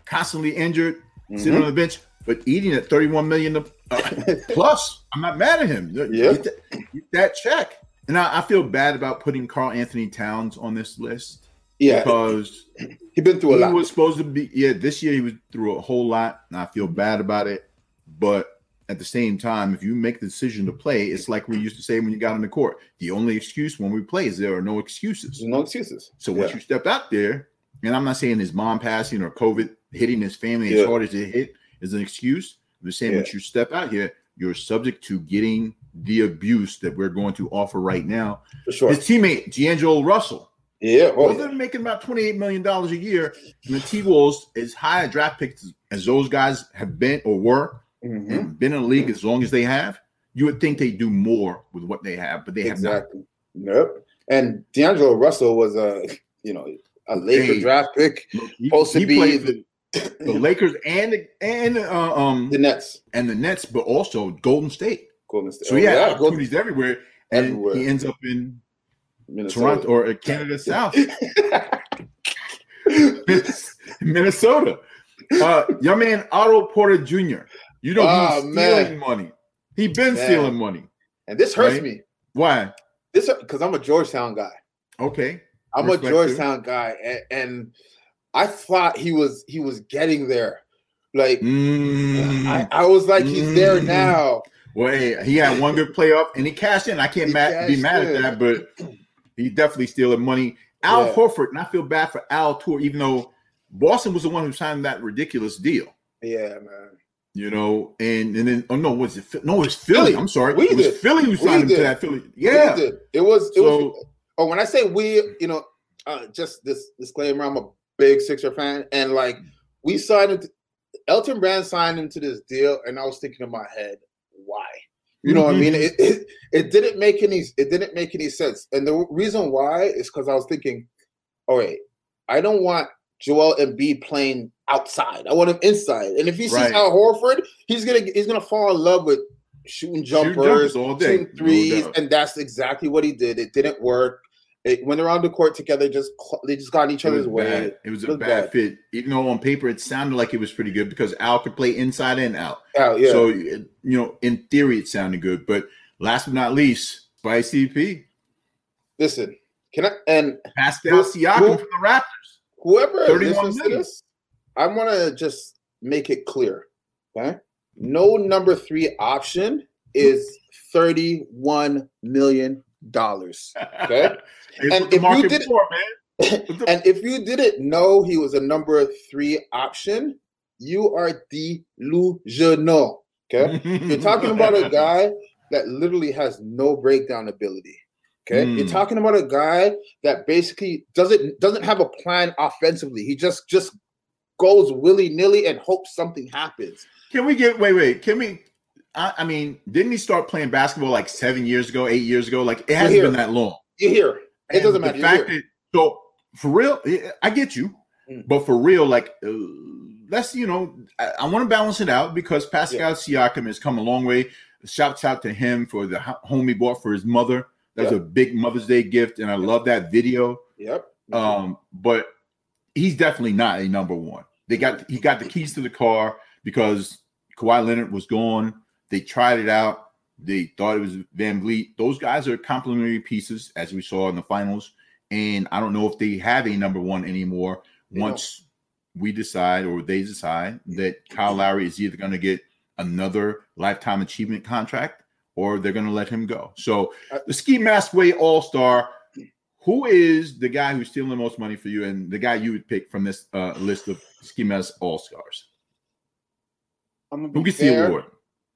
constantly injured, Mm-hmm. sitting on the bench, but eating at 31 million uh, plus. I'm not mad at him. Yep. Get that, get that check. And I, I feel bad about putting Karl-Anthony Towns on this list Yeah, because he been through a he lot. He was supposed to be. Yeah, this year he was through a whole lot, and I feel bad about it. But at the same time, if you make the decision to play, it's like we used to say when you got on the court. The only excuse when we play is there are no excuses. There's no excuses. So once Yeah. you step out there, and I'm not saying his mom passing or COVID hitting his family Yeah. as hard as it hit is an excuse. I'm just saying Yeah. once you step out here, you're subject to getting the abuse that we're going to offer right now. for sure. His teammate, D'Angelo Russell, Yeah, of them making about $28 million a year. And the T Wolves, as high a draft picks as those guys have been or were, Mhm. and been in the league as long as they have, you would think they do more with what they have, but they have not. exactly. Yep. And D'Angelo Russell was a you know a Laker draft pick, He, supposed to be the, the Lakers and the, and uh, um the Nets. and the Nets, but also Golden State. Golden State. So he Oh, had yeah, Golden- everywhere, and Everywhere. he ends up in Minnesota. Toronto or Canada South, Minnesota. Uh, your man Otto Porter Jr. You know Oh, he's man. stealing money. He been Man. stealing money. and this hurts Right. me. Why? This because I'm a Georgetown guy. Okay. I'm a Respect Georgetown guy, and, and I thought he was he was getting there. Like Mm. I, I was like, he's there Mm. now. Well, hey, he had one good playoff and he cashed in. I can't ma- be mad in. at that, but he definitely stealing money. Al Yeah. Horford, and I feel bad for Al Tour, even though Boston was the one who signed that ridiculous deal. Yeah, man. You know, and and then oh no, was it Phil- no? It was Philly. Philly. I'm sorry, We it was did. Philly who signed him to that Philly. Yeah. It was it So- was oh when I say we, you know, uh, just this disclaimer, I'm a big Sixer fan, and like we signed him. To, Elton Brand signed him to this deal, and I was thinking in my head, why? You know what I mean? It, it it didn't make any it didn't make any sense, and the reason why is because I was thinking, all right, I don't want Joel Embiid playing outside. I want him inside, and if he sees Right. Al Horford, he's gonna he's gonna fall in love with shooting jumpers, day, shooting no threes, doubt. and that's exactly what he did. It didn't work. It, when they're on the court together, just they just got in each other's way. bad. It was a bad, bad. fit, even though on paper it sounded like it was pretty good because Al could play inside and out. Yeah, yeah. So you know, in theory, it sounded good. But last but not least, by CP. Listen, can I and Pascal Siakam who- from the Raptors. whoever 31 listens to this, I want to just make it clear. Okay, no number three option is thirty-one million dollars. Okay, And if you did, for, man. and if you didn't know he was a number three option, you are delusional. Okay, you're talking about a guy that literally has no breakdown ability. Okay, you're Mm. talking about a guy that basically doesn't doesn't have a plan offensively. He just just goes willy nilly and hopes something happens. Can we get wait, wait? Can we? I, I mean, didn't he start playing basketball like seven years ago, eight years ago? Like it hasn't Here. been that long. You hear? It And doesn't matter. You're fact that so for real, I get you, Mm. but for real, like uh, let's you know, I, I want to balance it out because Pascal Siakam has come a long way. Shouts out to him for the home he bought for his mother. That's Yeah. a big Mother's Day gift, and I love that video. Yep. Um, but he's definitely not a number one. They got he got the keys to the car because Kawhi Leonard was gone. They tried it out. They thought it was VanVleet. Those guys are complementary pieces, as we saw in the finals. And I don't know if they have a number one anymore They once we decide or they decide that Kyle Lowry is either going to get another lifetime achievement contract or they're going to let him go. So Uh, the Ski Mask Way All Star who is the guy who's stealing the most money for you and the guy you would pick from this uh, list of Mask All Stars? I'm gonna Who be gets the fair. award?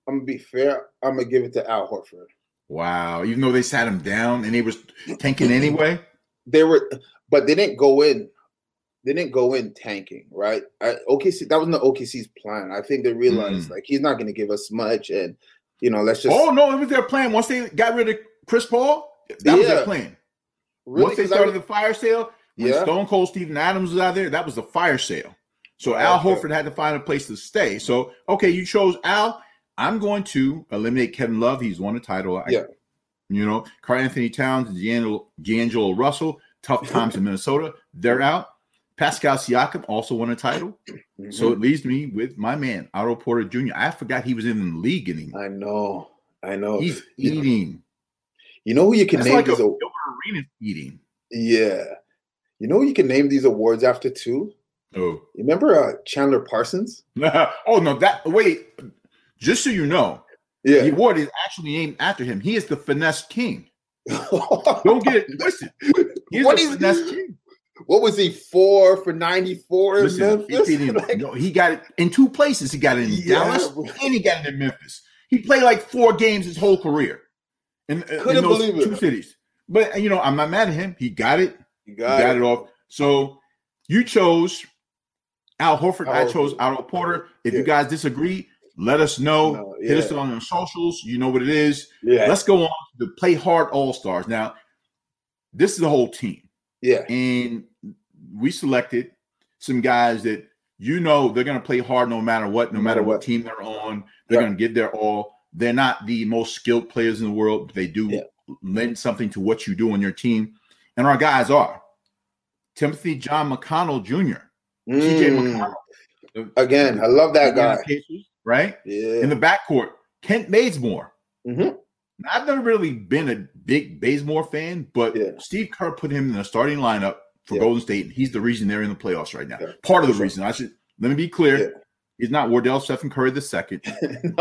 I'm gonna be fair. I'm gonna give it to Al Horford. Wow. Even though they sat him down and he was tanking anyway. They were, but they didn't go in. They didn't go in tanking, right? I, OKC. That wasn't the OKC's plan. I think they realized like he's not gonna give us much, and you know, let's just oh, no, it was their plan. Once they got rid of Chris Paul, that was their plan. Really. Once they started the fire sale, when Yeah. Stone Cold Steven Adams was out there, that was the fire sale. So Al Okay. Horford had to find a place to stay. So, okay, you chose Al. I'm going to eliminate Kevin Love. He's won a title. I- Yeah. You know, Karl-Anthony Towns, D'Angelo, D'Angelo Russell, tough times in Minnesota. They're out. Pascal Siakam also won a title. Mhm. So it leaves me with my man, Otto Porter Jr. I forgot he was in the league anymore. I know, I know. He's you, know, eating. you know who you can That's name like a a- Arenas eating. yeah, you know you can name these awards after too. Oh. You remember uh, Chandler Parsons? oh no, that wait. Just so you know, yeah, the award is actually named after him. He is the finesse king. Don't get it twisted. He's What the is- finesse king. What was he four for ninety four in Listen, he, Like, no, he got it in two places. He got it in Yeah, Dallas bro. and he got it in Memphis. He played like four games his whole career in, in Couldn't those believe it. two cities. But you know, I'm not mad at him. He got it. He got, got it. it off. So you chose Al Horford. Al I chose Otto Porter. If Yeah. you guys disagree, let us know. No, Hit us on our socials. You know what it is. Yeah, Let's go on to the Play Hard All Stars. Now, this is the whole team, yeah, and we selected some guys that you know they're going to play hard no matter what, no, No matter what, what. team they're on. They're Yeah. going to give their all. They're not the most skilled players in the world, but they do Yeah. Lend something to what you do on your team. And our guys are Timothy John McConnell Jr., TJ Mm. McConnell. the- Again, I love that guy. Pacers, right? Yeah. In the backcourt, Kent Bazemore. Mhm. Now, I've never really been a big Bazemore fan, but Yeah. Steve Kerr put him in the starting lineup for Yeah. Golden State, and he's the reason they're in the playoffs right now. Part of the reason. I should let me be clear. He's not Wardell Stephen Curry the second.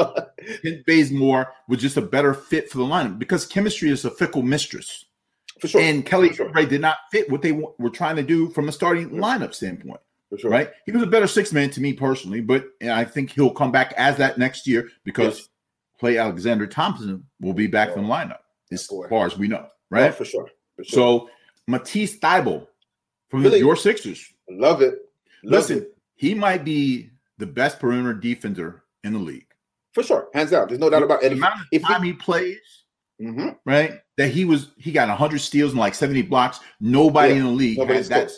Kent Bazemore was just a better fit for the lineup because chemistry is a fickle mistress. for sure. And Kelly sure. Oubre did not fit what they wa- were trying to do from a starting lineup standpoint, for sure. right? He was a better six man to me personally, but I think he'll come back as that next year because Yes. Klay Alexander Thompson will be back in the lineup as far as we know, right? Oh, for sure. For sure. So Matisse Thybulle from the, your Sixers. love it. Love Listen, it. he might be the best perimeter defender in the league. for sure, hands down. There's no doubt about The it. amount of if he- time he plays, Mhm. right? That he was he got 100 steals and like 70 blocks. Nobody Yeah, in the league had that.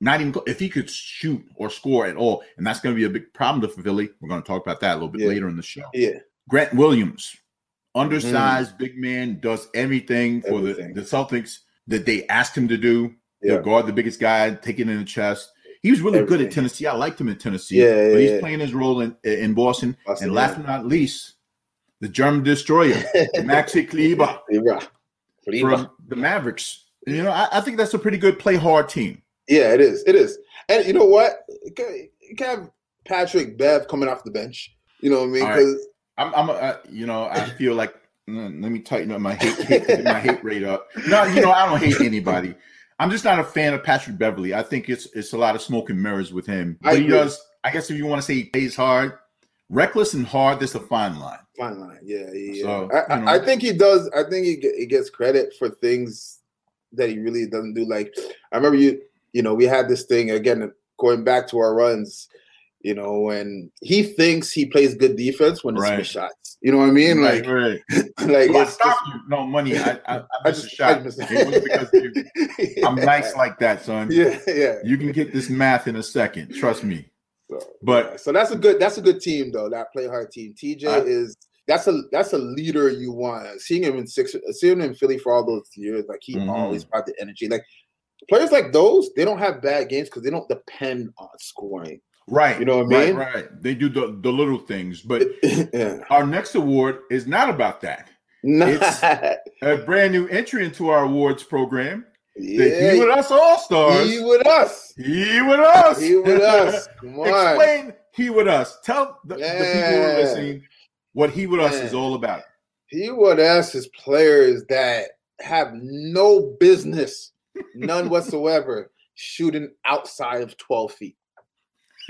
Not even if he could shoot or score at all, and that's going to be a big problem to Philly. We're going to talk about that a little bit Yeah. later in the show. Yeah, Grant Williams, undersized big man, does everything for the, the Celtics that they asked him to do. Yeah. He'll guard the biggest guy, take it in the chest. He was really good at Tennessee. I liked him in Tennessee. Yeah, yeah, but he's playing his role in in Boston. Boston, and last yeah. but not least, the German destroyer, Maxi Kleber. From the Mavericks. You know, I, I, think that's a pretty good play hard team. Yeah, it is. It is. And you know what? You can, have Patrick Bev coming off the bench. You know what I mean? Because right. I'm, I'm uh, you know, I feel like mm, let me tighten up my hate, hate my hate rate up. No, you know, I don't hate anybody. I'm just not a fan of Patrick Beverley. I think it's it's a lot of smoke and mirrors with him. But he does. I guess if you want to say he plays hard, reckless and hard, there's a fine line. Fine line, yeah, yeah. So, I, you know. I, think he does. I think he, he gets credit for things that he really doesn't do. Like I remember you, you know, we had this thing again going back to our runs you know, and he thinks he plays good defense when it's right. shots. You know what I mean? Right, like, right. like well, I stop you. No money. I I, I, I just shot. I just, because you, yeah. I'm nice like that, son. Yeah, yeah. You can get this math in a second. Trust me. So, but so that's a good that's a good team though. That play hard team. TJ I, is that's a that's a leader you want. Seeing him in six, seeing him in Philly for all those years, like he mm-hmm. always brought the energy. Like players like those, they don't have bad games because they don't depend on scoring. Right. You know what I mean? Right, right. They do the, the little things. But yeah. our next award is not about that. It's a brand new entry into our awards program. Yeah. The he with us all stars. He with us. He with us. He with us. Come on. Explain he with us. Tell the, the people who are listening what he with us is all about. He with us is players that have no business, none whatsoever, shooting outside of 12 feet.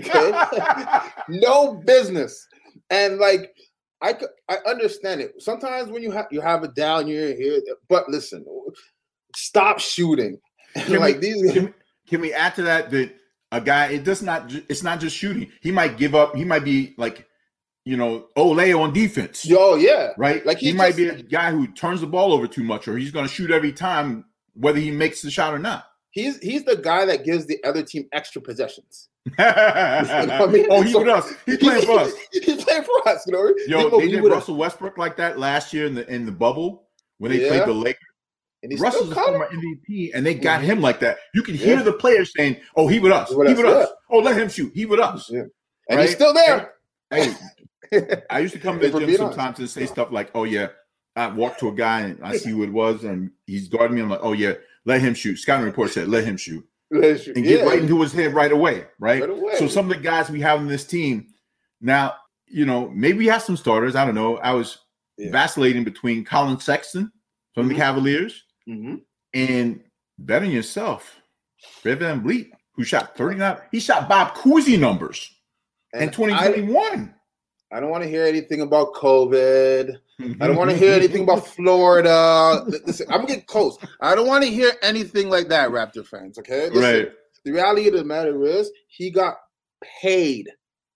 Okay? no business. And like I I understand it. Sometimes when you have you have a down year here, but listen, stop shooting. Can like we, these can, can we add to that that a guy it does not it's not just shooting. He might give up. He might be like you know, oh, Olay on defense. Yo, yeah. Right? Like he just, might be a guy who turns the ball over too much or he's going to shoot every time whether he makes the shot or not. He's he's the guy that gives the other team extra possessions. I mean? Oh, he so, with us. He's playing for us. He's playing for us. You know. Yo, they did Russell us. Westbrook like that last year in the in the bubble when they yeah. played the Lakers. And Russell's a former MVP, and they got mm-hmm. him like that. You can hear yeah. the players saying, "Oh, he with us. He with, he with us. Oh, let him shoot. He with us." Yeah. And right? he's still there. hey, I used to come to the gym sometimes and say stuff like, "Oh yeah." I walked to a guy and I see who it was, and he's guarding me. I'm like, "Oh yeah, let him shoot." Scouting report said, "Let him shoot." And get yeah. right into his head right away, right? right away. So some of the guys we have in this team now, you know, maybe we have some starters. I don't know. I was yeah. vacillating between Collin Sexton from mm-hmm. the Cavaliers mm-hmm. and betting yourself, Fred VanVleet, who shot 39. He shot Bob Cousy numbers and in 2021. I, I don't want to hear anything about COVID. I don't want to hear anything about Florida. Listen, I'm getting close. I don't want to hear anything like that, Raptor fans. Okay, Listen, right. The reality of the matter is, he got paid.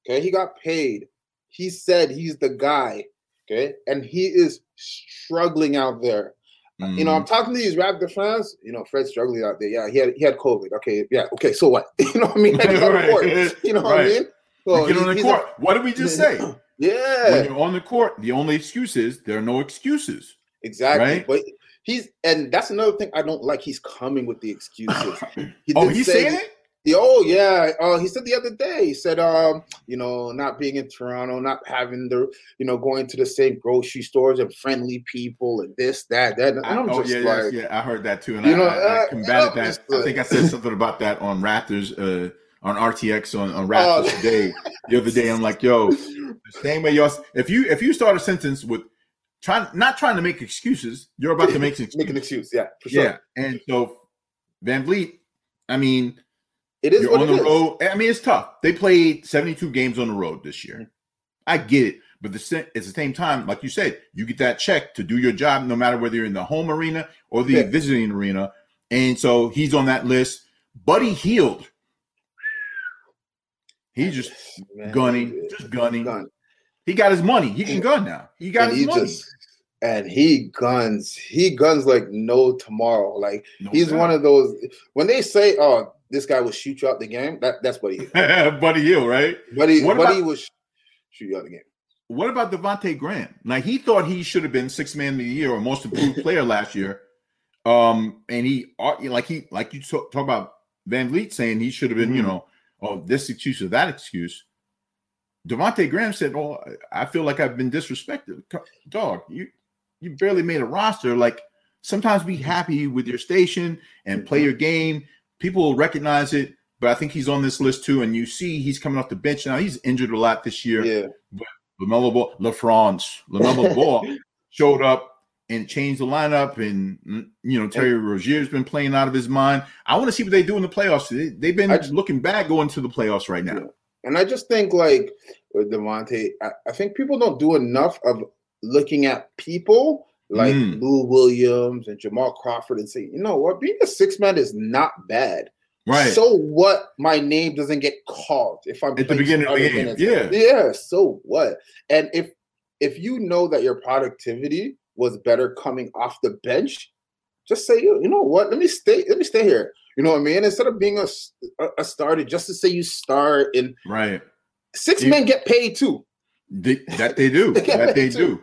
Okay, he got paid. He said he's the guy. Okay, and he is struggling out there. Mm. You know, I'm mm. talking to these Raptor fans. You know, Fred's struggling out there. Yeah, he had he had COVID. Okay, yeah, okay. So what? you know what I mean? right. You know what right. I mean? So get on the court. A, what did we just say? Yeah. When you're on the court, the only excuse is there are no excuses. Exactly. Right? But he's and that's another thing I don't like. He's coming with the excuses. He oh, he's say, saying it? Oh yeah, uh, he said the other day. He said, um, you know, not being in Toronto, not having the, you know, going to the same grocery stores and friendly people and this, that, that. And I'm oh just yeah, like, yeah, I heard that too, and you I, know, I, I combated uh, that. I think I said something about that on Raptors, uh, on RTX on, on Raptors uh, today. The other day, I'm like, yo, the same way y'all. If you if you start a sentence with trying not trying to make excuses, you're about to make an excuse. make an excuse. Yeah, for sure. Yeah, and so VanVleet, I mean, it is on the is. road. I mean, it's tough. They played 72 games on the road this year. Mm-hmm. I get it, but the, at the same time, like you said, you get that check to do your job, no matter whether you're in the home arena or the yeah. visiting arena. And so he's on that list. Buddy Hield. He's just Man, gunning, just gunning. Gun. He got his money. He can gun now. He got and his he money. Just, and he guns. He guns like no tomorrow. Like no he's doubt. one of those. When they say, "Oh, this guy will shoot you out the game," that that's Buddy Hield. Buddy Hield, right? Buddy, what Buddy about, was shoot you out the game. What about Devonte Graham? Now he thought he should have been six man of the year or most improved player last year. Um, and he uh, like he like you talk, talk about VanVleet saying he should have been, mm-hmm. you know, oh this excuse or that excuse. Devonte Graham said, "Oh, I feel like I've been disrespected. Dog, you you barely made a roster. Like sometimes be mm-hmm. happy with your station and play mm-hmm. your game. People will recognize it, but I think he's on this list too. And you see, he's coming off the bench now. He's injured a lot this year. Yeah. Lamelo Ball, LaFrance, Lamelo Ball showed up and change the lineup. And mm, you know, Terry Rozier's been playing out of his mind. I want to see what they do in the playoffs. They, have been looking bad going to the playoffs right now. And I just think like with Devonte, I, I think people don't do enough of looking at people like Mm. Lou Williams and Jamal Crawford and say, you know what, being a six man is not bad. Right. So what? My name doesn't get called if I'm At the beginning of the game, yeah. yeah. So what? And if if you know that your productivity was better coming off the bench, just say, you know what? Let me stay. Let me stay here. You know what I mean? Instead of being a, a starter, just to say you start and right. six You- men get paid too. They, that they do. that they do.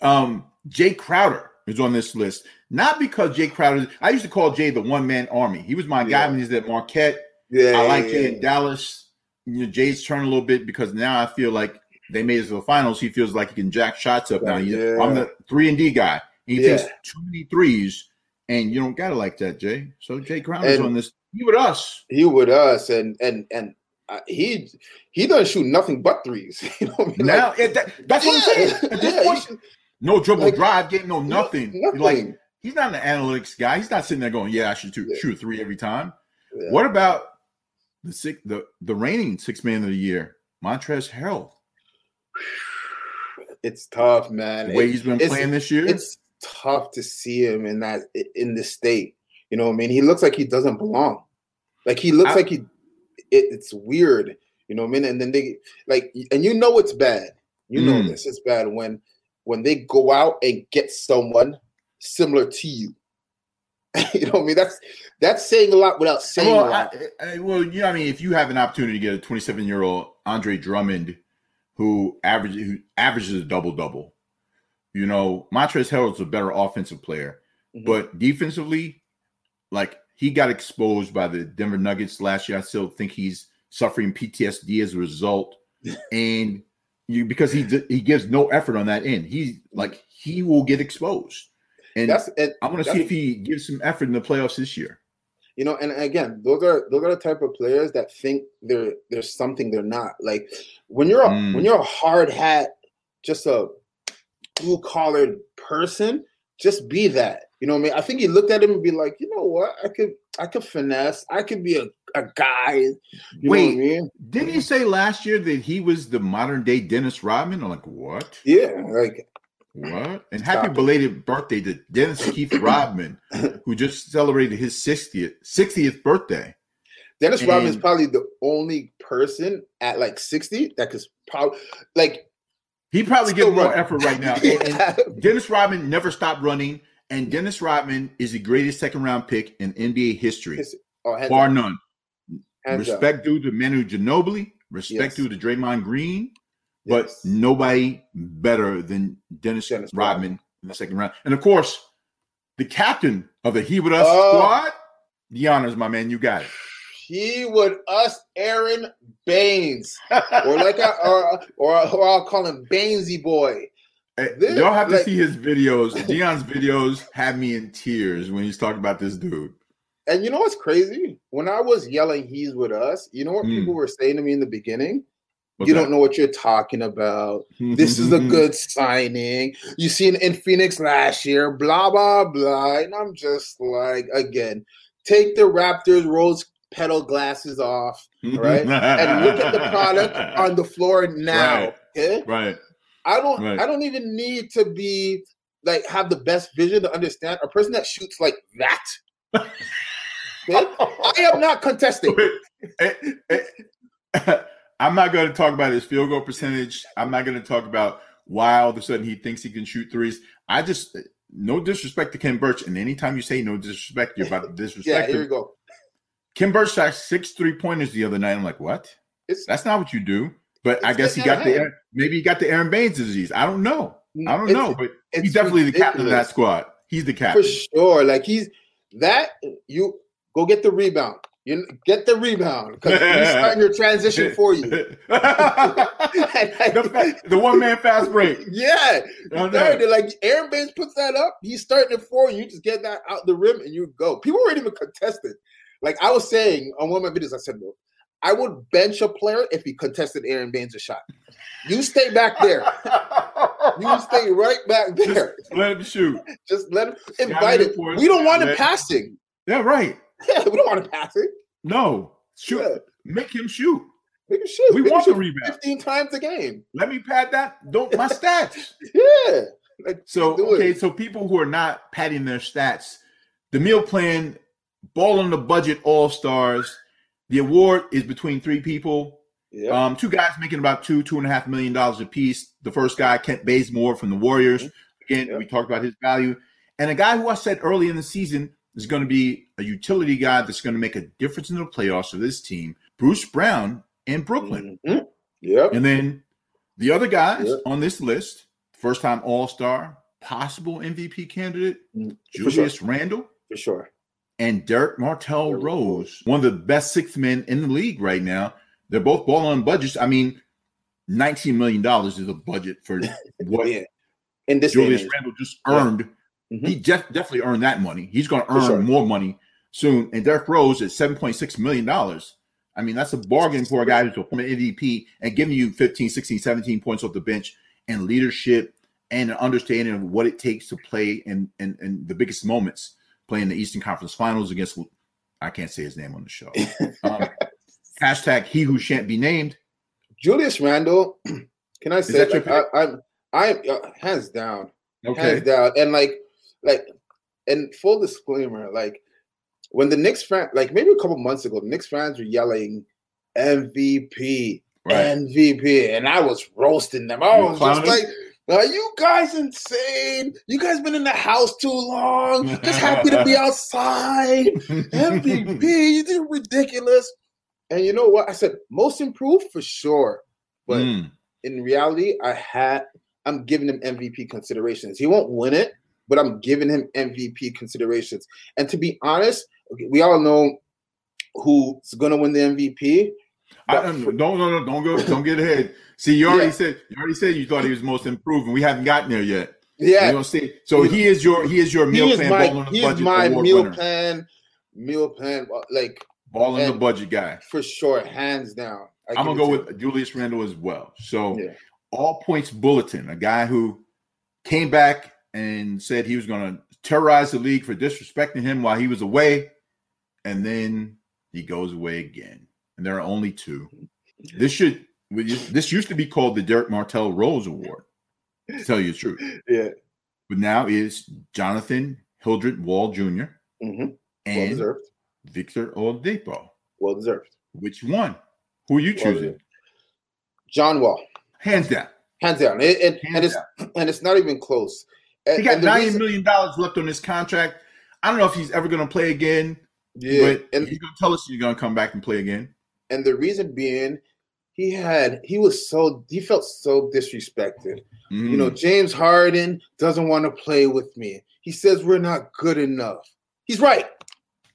Um, Jay Crowder is on this list. Not because Jay Crowder. I used to call Jay the one man army. He was my guy Yeah. when he's at Marquette. Yeah, I like yeah, Jay yeah. in Dallas. You know, Jay's turned a little bit because now I feel like they made it to the finals. He feels like he can jack shots up now. Yeah. I'm the three and D guy. He Yeah. takes too many threes, and you don't gotta like that, Jay. So Jay Crowder's And- on this. He with us. He with us, and and and uh, he he doesn't shoot nothing but threes. You know I mean? Now Like, that- that's what I'm saying. At this point, no dribble like, drive game, no nothing. nothing. Like he's not an analytics guy. He's not sitting there going, "Yeah, I should shoot, shoot a three every time." What about the six, the the reigning six man of the year, Montrezl Harrell? It's tough, man. The way he's been it's- playing this year, it's tough to see him in that in this state. You know what I mean? He looks like he doesn't belong. Like he looks I- like he it, it's weird. You know what I mean? And then they like and you know it's bad. You know Mm. this is bad when when they go out and get someone similar to you. you know what I mean? That's that's saying a lot without saying a lot. I, I, well, you know, I mean, if you have an opportunity to get a 27 year old Andre Drummond who averages who averages a double double, you know, Montrezl Harrell's a better offensive player, Mhm. but defensively, like he got exposed by the Denver Nuggets last year. I still think he's suffering PTSD as a result, and you because he he gives no effort on that end. He like he will get exposed, and that's and I want to see if he gives some effort in the playoffs this year. You know and again those are those are the type of players that think they're there's something they're not like when you're a Mm. when you're a hard hat just a blue collared person just be that you know what i mean i think he looked at him and be like you know what i could i could finesse i could be a, a guy you know what i Wait. mean Didn't he say last year that he was the modern day Dennis Rodman? I'm like, what? yeah like What? And Stop happy it. belated birthday to Dennis Keith Rodman, who just celebrated his 60th 60th birthday. dennis rodman's And- probably the only person at like 60 that could probably like He probably Still gives more effort right now. And- and Dennis Rodman never stopped running, and Dennis Rodman is the greatest second round pick in NBA history, His- oh, hands bar up, none. hands up. Respect due to Manu Ginobili, respect Yes. due to Draymond Green, but Yes. nobody better than Dennis, Dennis Rodman in the second round. And of course, the captain of the He With Us Oh. squad, the honors, my man. You got it. He would us Aron Baynes, or like I, or, or or I'll call him Bainesy boy. This- Y'all have to like- see his videos. Dion's videos have me in tears when he's talking about this dude. And you know what's crazy? When I was yelling, "He's with us," you know what Mm. people were saying to me in the beginning? What's you that? don't know what you're talking about. This is a good signing. You seen in Phoenix last year, blah blah blah. And I'm just like, again, take the Raptors rose petal glasses off right? and look at the product on the floor now. Right. Okay? right. I don't Right. I don't even need to be like have the best vision to understand a person that shoots like that. Okay? I am not contesting. Eh, eh, I'm not going to talk about his field goal percentage. I'm not going to talk about why all of a sudden he thinks he can shoot threes. I just no disrespect to Khem Birch, and anytime you say no disrespect, you're about to disrespect. Yeah, here we go. Khem Birch shot six three pointers the other night. I'm like, what? It's That's not what you do. But I guess he got the maybe he got the Aron Baynes disease. I don't know. Mm, I don't it's- know, but he's definitely the captain of that squad. He's the captain For sure. Like he's that you go get the rebound. You get the rebound because he's starting your transition for you. the, the one man fast break. Yeah, Oh, no. Like Aron Baynes puts that up, he's starting it for you. You just get that out the rim and you go. People weren't even contested. Like I was saying on one of my videos, I said, "Look, I would bench a player if he contested Aron Baynes' shot. You stay back there. You stay right back there. Let him shoot. Just let him invite it. We don't want him passing. Yeah, right. Yeah, we don't want to pass it. No, shoot. Yeah. Make him shoot. Make him shoot. We Make want the shoot rebound. 15 times a game. Let me pad that. Don't my stats. Yeah. Like, So do it. okay, so people who are not padding their stats, the meal plan, ball on the budget, all stars. The award is between three people. Yeah. Um, two guys making about two, two and a half million dollars a piece. The first guy, Kent Bazemore from the Warriors. Again, Yep. we talked about his value. And a guy who I said early in the season is going to be a utility guy that's going to make a difference in the playoffs for this team, Bruce Brown in Brooklyn. Mhm. Yep. And then the other guys Yep. on this list, first time All Star, possible MVP candidate, Mm, for Julius sure. Randle, For sure. and Derrick Martell Rose, one of the best sixth men in the league right now. They're both ball on budgets. I mean, $19 million is a budget for what Yeah. In this day and Julius age. Randle just Yeah. Mhm. He def- definitely earned that money. He's going to earn sure. more money soon. And Derrick Rose is $7.6 million. I mean, that's a bargain for a guy who's a former MVP and giving you 15, 16, 17 points off the bench and leadership and an understanding of what it takes to play in, in, in the biggest moments, playing the Eastern Conference Finals against, I can't say his name on the show. Um, hashtag he who shan't be named. Julius Randle, can I say that your like, I, I'm I'm uh, hands down. Okay. Hands down. And like like and full disclaimer, like when the Knicks fan like maybe a couple months ago, the Knicks fans were yelling MVP, Right. MVP, and I was roasting them. I You was just like, are you guys insane? You guys been in the house too long. Just happy to be outside. MVP, you did ridiculous. And you know what? I said most improved for sure. But Mm. in reality, I had I'm giving him MVP considerations. He won't win it, but I'm giving him MVP considerations. And to be honest, okay, we all know who's gonna win the MVP. I don't, don't, no, no, don't go, don't get ahead. See, you already Yeah. said, you already said you thought he was most improved, and we haven't gotten there yet. Yeah, You know, see, so he is your, he is your meal he plan, my ball on the he is budget my meal winner. plan, meal plan, uh, like ball on the budget guy. for sure, hands down. I I'm gonna go with Julius Randle as well. So, Yeah. all points bulletin, a guy who came back and said he was gonna terrorize the league for disrespecting him while he was away, and then he goes away again. And there are only two. This should this used to be called the Derrick Martell Rose Award. To tell you the truth. Yeah, but now is Jonathan Hildred Wall Jr. hmm well and deserved, Victor Oladipo. well deserved. Which one? Who are you choosing? deserved. John Wall, Hands down. hands down, and, and, and Hands it's and it's not even close. And, He got ninety reason- million dollars left on his contract. I don't know if he's ever going to play again, Yeah, but and he's going to tell us he's going to come back and play again. and the reason being, he had he was so he felt so disrespected. You know, Mm. James Harden doesn't want to play with me. He says we're not good enough. He's right.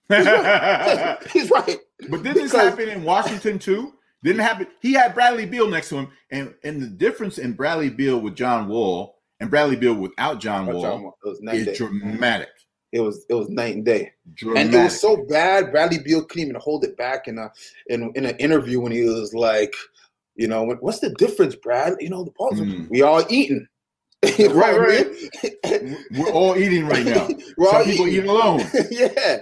but He's right. But didn't this happen in Washington too? Didn't happen. He had Bradley Beal next to him, and and the difference in Bradley Beal with John Wall and Bradley Beal without John Wall John Wall, It was is day. dramatic. It was it was night and day. Dramatic. And it was so bad. Bradley Beal couldn't even hold it back in a in in an interview when he was like, you know, what's the difference, Brad? You know, the balls Mm. we all eating. Right, right. We're all eating right now. We're all Some people eating. eat alone. yeah.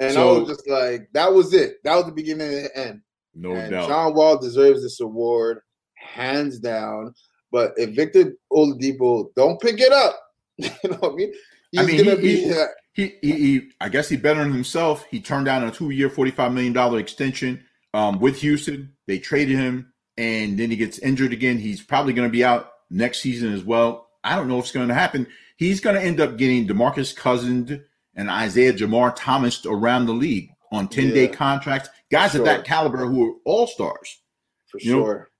And I was just like, that was it. That was the beginning and the end. No and doubt. John Wall deserves this award, hands down. But if Victor Oladipo don't pick it up, you know what I mean? He's I mean, gonna he- be he- uh, he, he, he, I guess he bettered himself. He turned down a two-year, forty-five million dollar extension um, with Houston. They traded him, and then he gets injured again. He's probably going to be out next season as well. I don't know what's going to happen. He's going to end up getting Demarcus Cousins and Isaiah Jamar Thomas around the league on ten-day Yeah. contracts. Guys Sure. of that caliber who are all stars. for you know, sure.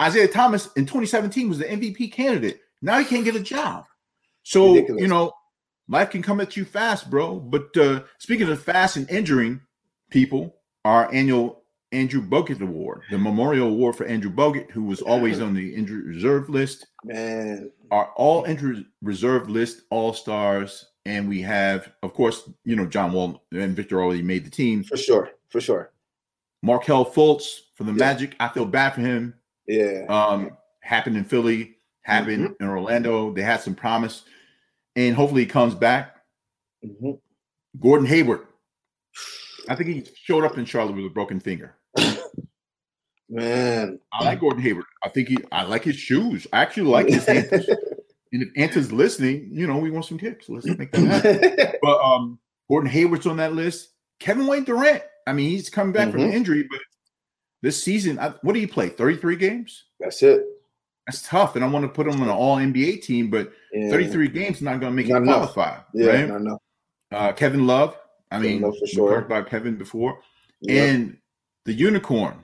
Isaiah Thomas in 2017 was the MVP candidate. Now he can't get a job. So, Ridiculous. you know, life can come at you fast, bro. But uh, speaking of fast and injuring people, our annual Andrew Bogut Award, the Memorial Award for Andrew Bogut, who was always on the injured reserve list. Man, Our all injured reserve list all stars, and we have, of course, you know, John Wall and Victor already made the team. for sure, for sure. Markelle Fultz for the Yeah. Magic. I feel bad for him. Yeah, Um, happened in Philly, happened in Orlando. They had some promise, and hopefully he comes back. Mhm. Gordon Hayward. I think he showed up in Charlotte with a broken finger. man. I like Gordon Hayward. I think he. I like his shoes. I actually like his and if Anta's listening, you know we want some kicks. Let's make that happen. But um, Gordon Hayward's on that list. Kevin Wayne Durant. I mean, he's coming back from Mhm. an injury, but this season, I, what do you play? Thirty-three games. That's it. That's tough, and I want to put him on an All NBA team, but Yeah. 33 games not going to make Not you qualify, Yeah, right? no, no. Uh, Kevin Love. I Kevin mean, Love for we sure. talked about Kevin before, Yeah. and the unicorn,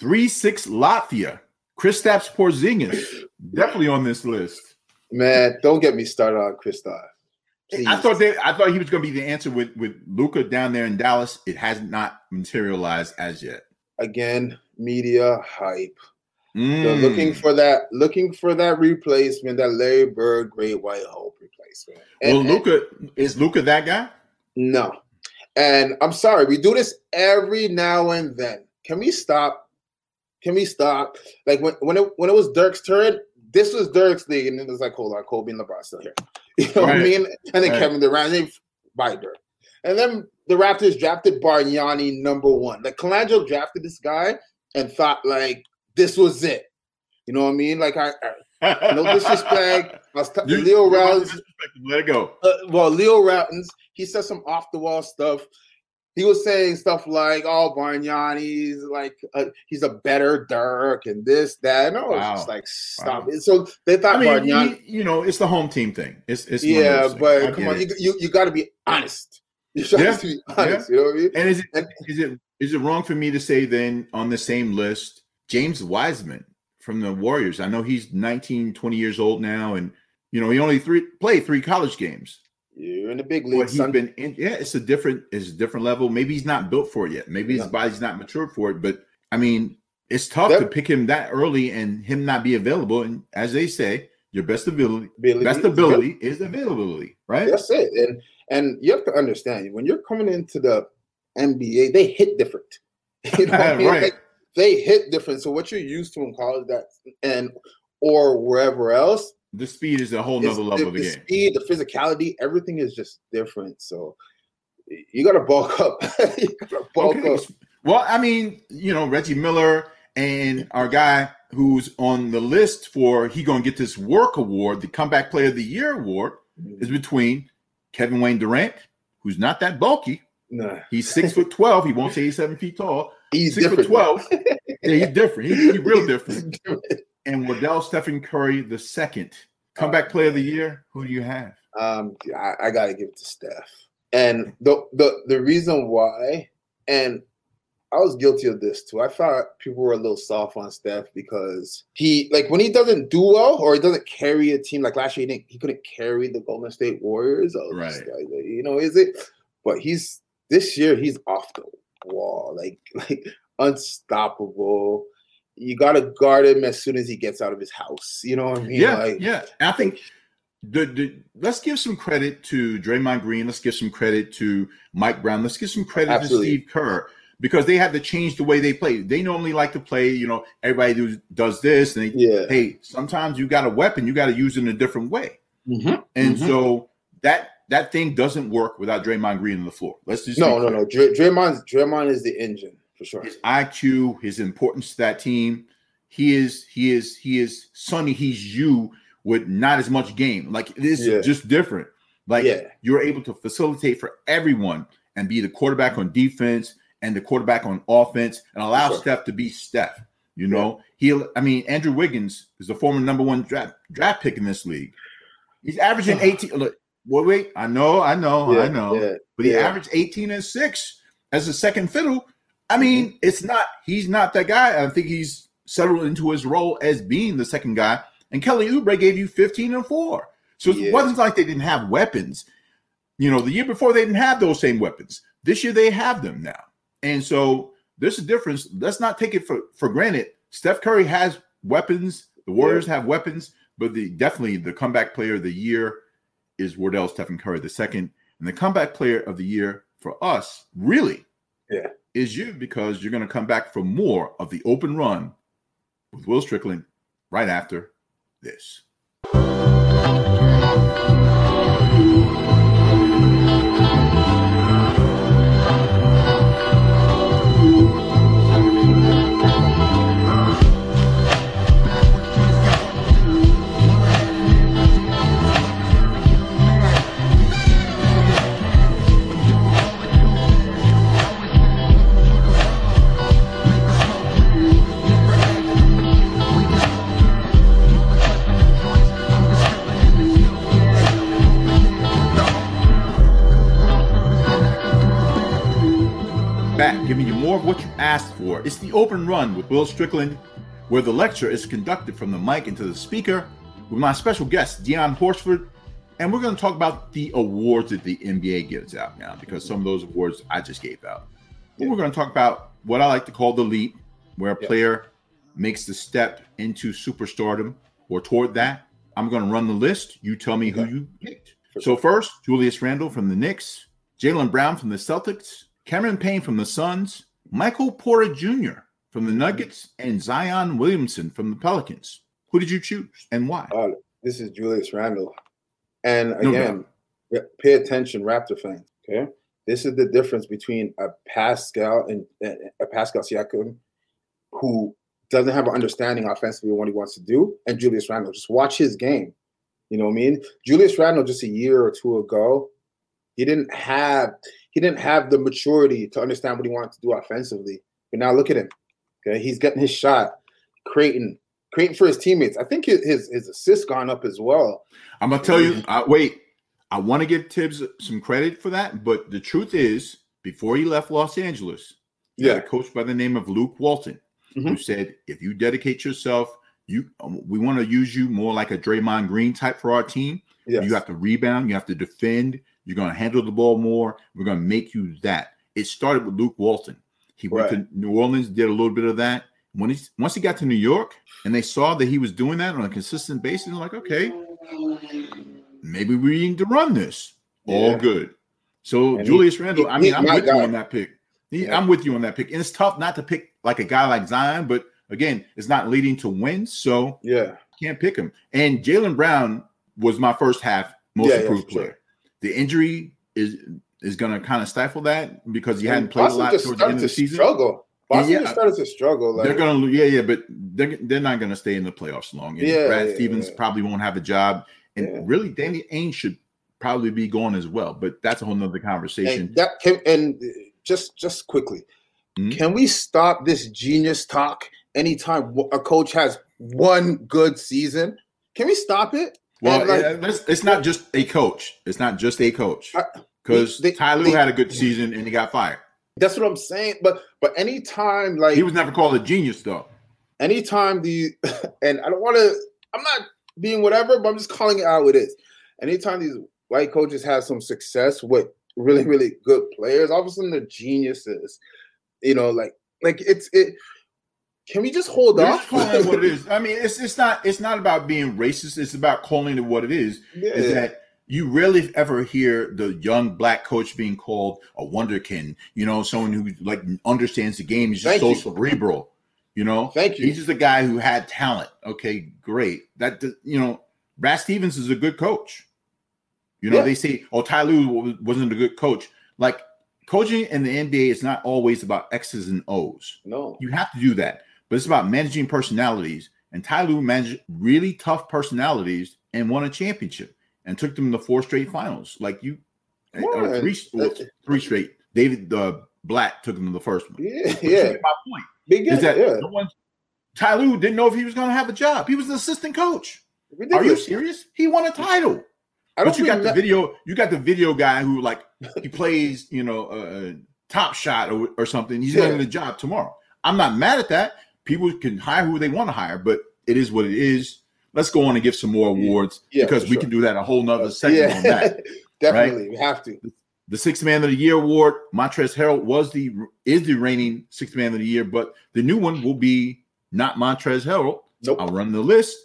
three six Latvia, Kristaps Porzingis, definitely on this list. Man, don't get me started on Kristoff. I thought I thought he was going to be the answer with with Luka down there in Dallas. It has not materialized as yet. Again, media hype. Mm. looking for that, looking for that replacement, that Larry Bird, Great White Hope replacement. And- well, Luka is Luka that guy? no. And I'm sorry, we do this every now and then. Can we stop? Can we stop? Like when when it when it was Dirk's turn, this was Dirk's league, and it was like, hold on, Kobe and LeBron still here. You know what I mean? And then Right. Kevin Durant, they by Dirk. And then the Raptors drafted Bargnani number one. Like Colangelo drafted this guy and thought like this was it. You know what I mean? Like I, I no disrespect. I was t- You- Leo you're about to Rounds. Let it go. uh, well, Leo Rautins, he said some off the wall stuff. He was saying stuff like, "Oh, Bargnani's like uh, he's a better Dirk and this that." And I was Wow. just like, "Stop Wow. it!" So they thought I mean, Bargnani. you, you know, it's the home team thing. It's it's yeah, those things. I but come on, it. you you, you got to be honest. Yeah, to be honest. You know what I mean? And is it And- is it is it wrong for me to say then on the same list James Wiseman from the Warriors? I know he's 19, 20 years old now, and you know he only three played three college games. You're in the big But league, he's son. been in, yeah, it's a different it's a different level. Maybe he's not built for it yet. Maybe his Yeah. body's not matured for it. But I mean, it's tough That- to pick him that early and him not be available. And as they say, your best ability, Ability- best ability is availability, right? That's it. And and you have to understand when you're coming into the NBA, they hit different. You know what I mean? Right. Like, they hit different. So what you're used to in college, that and or wherever else, The speed is a whole nother level of the the game. speed, the physicality, everything is just different. So you got to bulk up. you got to bulk Okay. up. Well, I mean, you know, Reggie Miller and our guy who's on the list for he gonna get this work award, the comeback player of the year award, is between Kevin Wayne Durant, who's not that bulky. Nah, He's six foot twelve. He won't say he's seven feet tall. he's Six different. foot twelve. Yeah, he's different. He's, he's real different. And Wardell Stephen Curry, the second comeback player of the year. Who do you have? Um, I, I gotta give it to Steph. And the the the reason why, and I was guilty of this too. I thought people were a little soft on Steph because he like when he doesn't do well or he doesn't carry a team. Like last year, he didn't he couldn't carry the Golden State Warriors. I was just Right. like, you know, is it? But he's this year he's off the wall, like like unstoppable. You gotta guard him as soon as he gets out of his house. You know what I mean? Yeah, Like, yeah. I think the, the let's give some credit to Draymond Green. Let's give some credit to Mike Brown. Let's give some credit Absolutely. to Steve Kerr because they had to change the way they play. They normally like to play, you know, everybody do, does this, and they, yeah. hey, sometimes you got a weapon, you got to use it in a different way. Mhm. And Mhm. so that that thing doesn't work without Draymond Green on the floor. Let's just No, no, no. Dray- Draymond, Draymond is the engine for sure. His IQ, his importance to that team. He is, he is, he is Sonny. He's you with not as much game. Like this Yeah. is just different. Like Yeah. you're able to facilitate for everyone and be the quarterback on defense and the quarterback on offense and allow Sure. Steph to be Steph. You know, he. I mean, Andrew Wiggins is the former number one draft draft pick in this league. He's averaging 18. Look, wait, wait. I know, I know, I know. yeah, but he yeah. averaged 18 and six as a second fiddle. I mean, Mm-hmm. it's not. He's not that guy. I think he's settled into his role as being the second guy. And Kelly Oubre gave you 15 and four. So it wasn't like they didn't have weapons. You know, the year before they didn't have those same weapons. This year they have them now. And so there's a difference. Let's not take it for, for granted. Steph Curry has weapons. The Warriors have weapons, but the definitely the comeback player of the year is Wardell Stephen Curry the second, and the comeback player of the year for us really Yeah. is you because you're going to come back for more of the open run with Will Strickland right after this. Giving you more of what you asked for. It's the open run with Will Strickland, where the lecture is conducted from the mic into the speaker with my special guest, Dion Horsford. And we're going to talk about the awards that the NBA gives out now because some of those awards I just gave out. But we're going to talk about what I like to call the leap, where a player makes the step into superstardom or toward that. I'm going to run the list. You tell me who you picked. So first, Julius Randle from the Knicks, Jaylen Brown from the Celtics, Cameron Payne from the Suns, Michael Porter Jr. from the Nuggets, and Zion Williamson from the Pelicans. Who did you choose and why? Uh, this is Julius Randle. And again, yeah, pay attention, Raptor fans. Okay. This is the difference between a Pascal and and a Pascal Siakam who doesn't have an understanding offensively of what he wants to do, and Julius Randle. Just watch his game. You know what I mean? Julius Randle just a year or two ago, he didn't have he didn't have the maturity to understand what he wanted to do offensively. But now look at him. Okay, he's getting his shot, creating creating for his teammates. I think his his, his assists gone up as well. I'm gonna tell you. Uh, wait, I want to give Thibs some credit for that, but the truth is, before he left Los Angeles, he had Yeah. a coach by the name of Luke Walton, who Mhm. said, "If you dedicate yourself, you um, we want to use you more like a Draymond Green type for our team. Yes. You have to rebound, you have to defend, you're going to handle the ball more. We're going to make you that." It started with Luke Walton. He went to New Orleans, did a little bit of that. When he once he got to New York, and they saw that he was doing that on a consistent basis, they're like, okay, maybe we need to run this. All good. So And he- Julius Randle, I mean, I'm with you on that pick. He- Yeah. I'm with you on that pick. And it's tough not to pick like a guy like Zion, but again, it's not leading to wins, so Yeah. can't pick him. And Jaylen Brown was my first half most Yeah, yeah, improved sure. The injury is is going to kind of stifle that because he And hadn't played a Boston lot towards the end of the season. struggle. Boston Yeah. just started to struggle. Like, They're gonna, yeah, yeah, but they're, they're not gonna stay in the playoffs long. And Yeah, Brad yeah, Stevens probably won't have a job, and really, Danny Ainge should probably be gone as well. But that's a whole nother conversation. and that can and just just quickly, Mhm. can we stop this genius talk anytime a coach has one good season? Can we stop it? Well, like- it's, not just a coach. It's not just a coach because they- Ty Lue they- had a good season and he got fired. That's what I'm saying. But but anytime like He was never called a genius though. anytime the and I don't want to I'm not being whatever, but I'm just calling it how it is. Anytime these white coaches have some success with really, really good players, all of a sudden they're geniuses. You know, like like it's it can we just hold We're off? just calling it what it is. I mean, it's it's not it's not about being racist. It's about calling it what it is. is that you rarely ever hear the young black coach being called a wonderkin. You know, someone who like understands the game. He's just Thank so you. cerebral. You know, Thank you. He's just a guy who had talent. Okay, great. That you know, Brad Stevens is a good coach. You know, Yeah. they say, "Oh, Ty Lue wasn't a good coach." Like coaching in the NBA is not always about X's and O's. no. You have to do that, but it's about managing personalities. And Ty Lue managed really tough personalities and won a championship and took them to four straight finals. Like you, or three, well, three straight. David uh, Blatt took them to the first one. Yeah, But yeah. my point Big is that yeah. no one, Ty Lue didn't know if he was going to have a job. He was an assistant coach. Are you serious? He won a title. I But don't you got the video. You got the video guy who like he plays, you know, uh, top shot or, or something. He's Yeah. getting a job tomorrow. I'm not mad at that. People can hire who they want to hire, but it is what it is. Let's go on and give some more awards Yeah, because we sure. can do that a whole nother segment on that. definitely. We have to. the Sixth Man of the Year award. Montrezl Harrell was the is the reigning Sixth Man of the Year, but the new one will be not Montrezl Harrell. Nope. I'll run the list.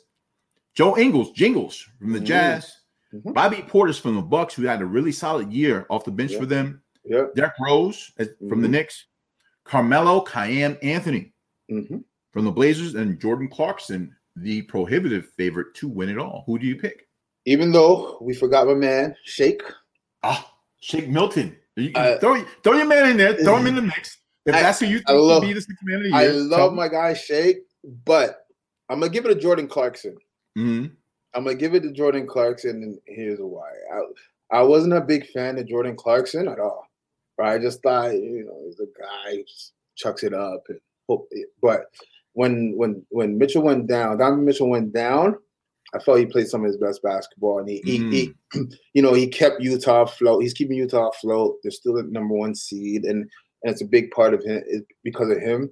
Joe Ingles, Jingles from the Mhm. Jazz. Mhm. Bobby Portis from the Bucks, who had a really solid year off the bench Yeah. for them. Yeah. Derrick Rose as- from the Mhm. Knicks. Carmelo Kyam Anthony hmm from the Blazers, and Jordan Clarkson, the prohibitive favorite to win it all. Who do you pick? Even though we forgot my man, Shake. Ah, Shake Milton. You can Uh, throw, throw your man in there, throw him in the mix. If I- that's who you think I love- be the sixth man of the year. I love my guy Shake, but I'm gonna give it to Jordan Clarkson. me. Mhm. I'm gonna give it to Jordan Clarkson, and here's why. I, I wasn't a big fan of Jordan Clarkson at all. Right? I just thought, you know, he's a guy who chucks it up and hope. But when when when Mitchell went down, Donovan Mitchell went down. I felt he played some of his best basketball, and he, he, he you know, he kept Utah afloat. He's keeping Utah afloat. They're still the number one seed, and and it's a big part of him is because of him.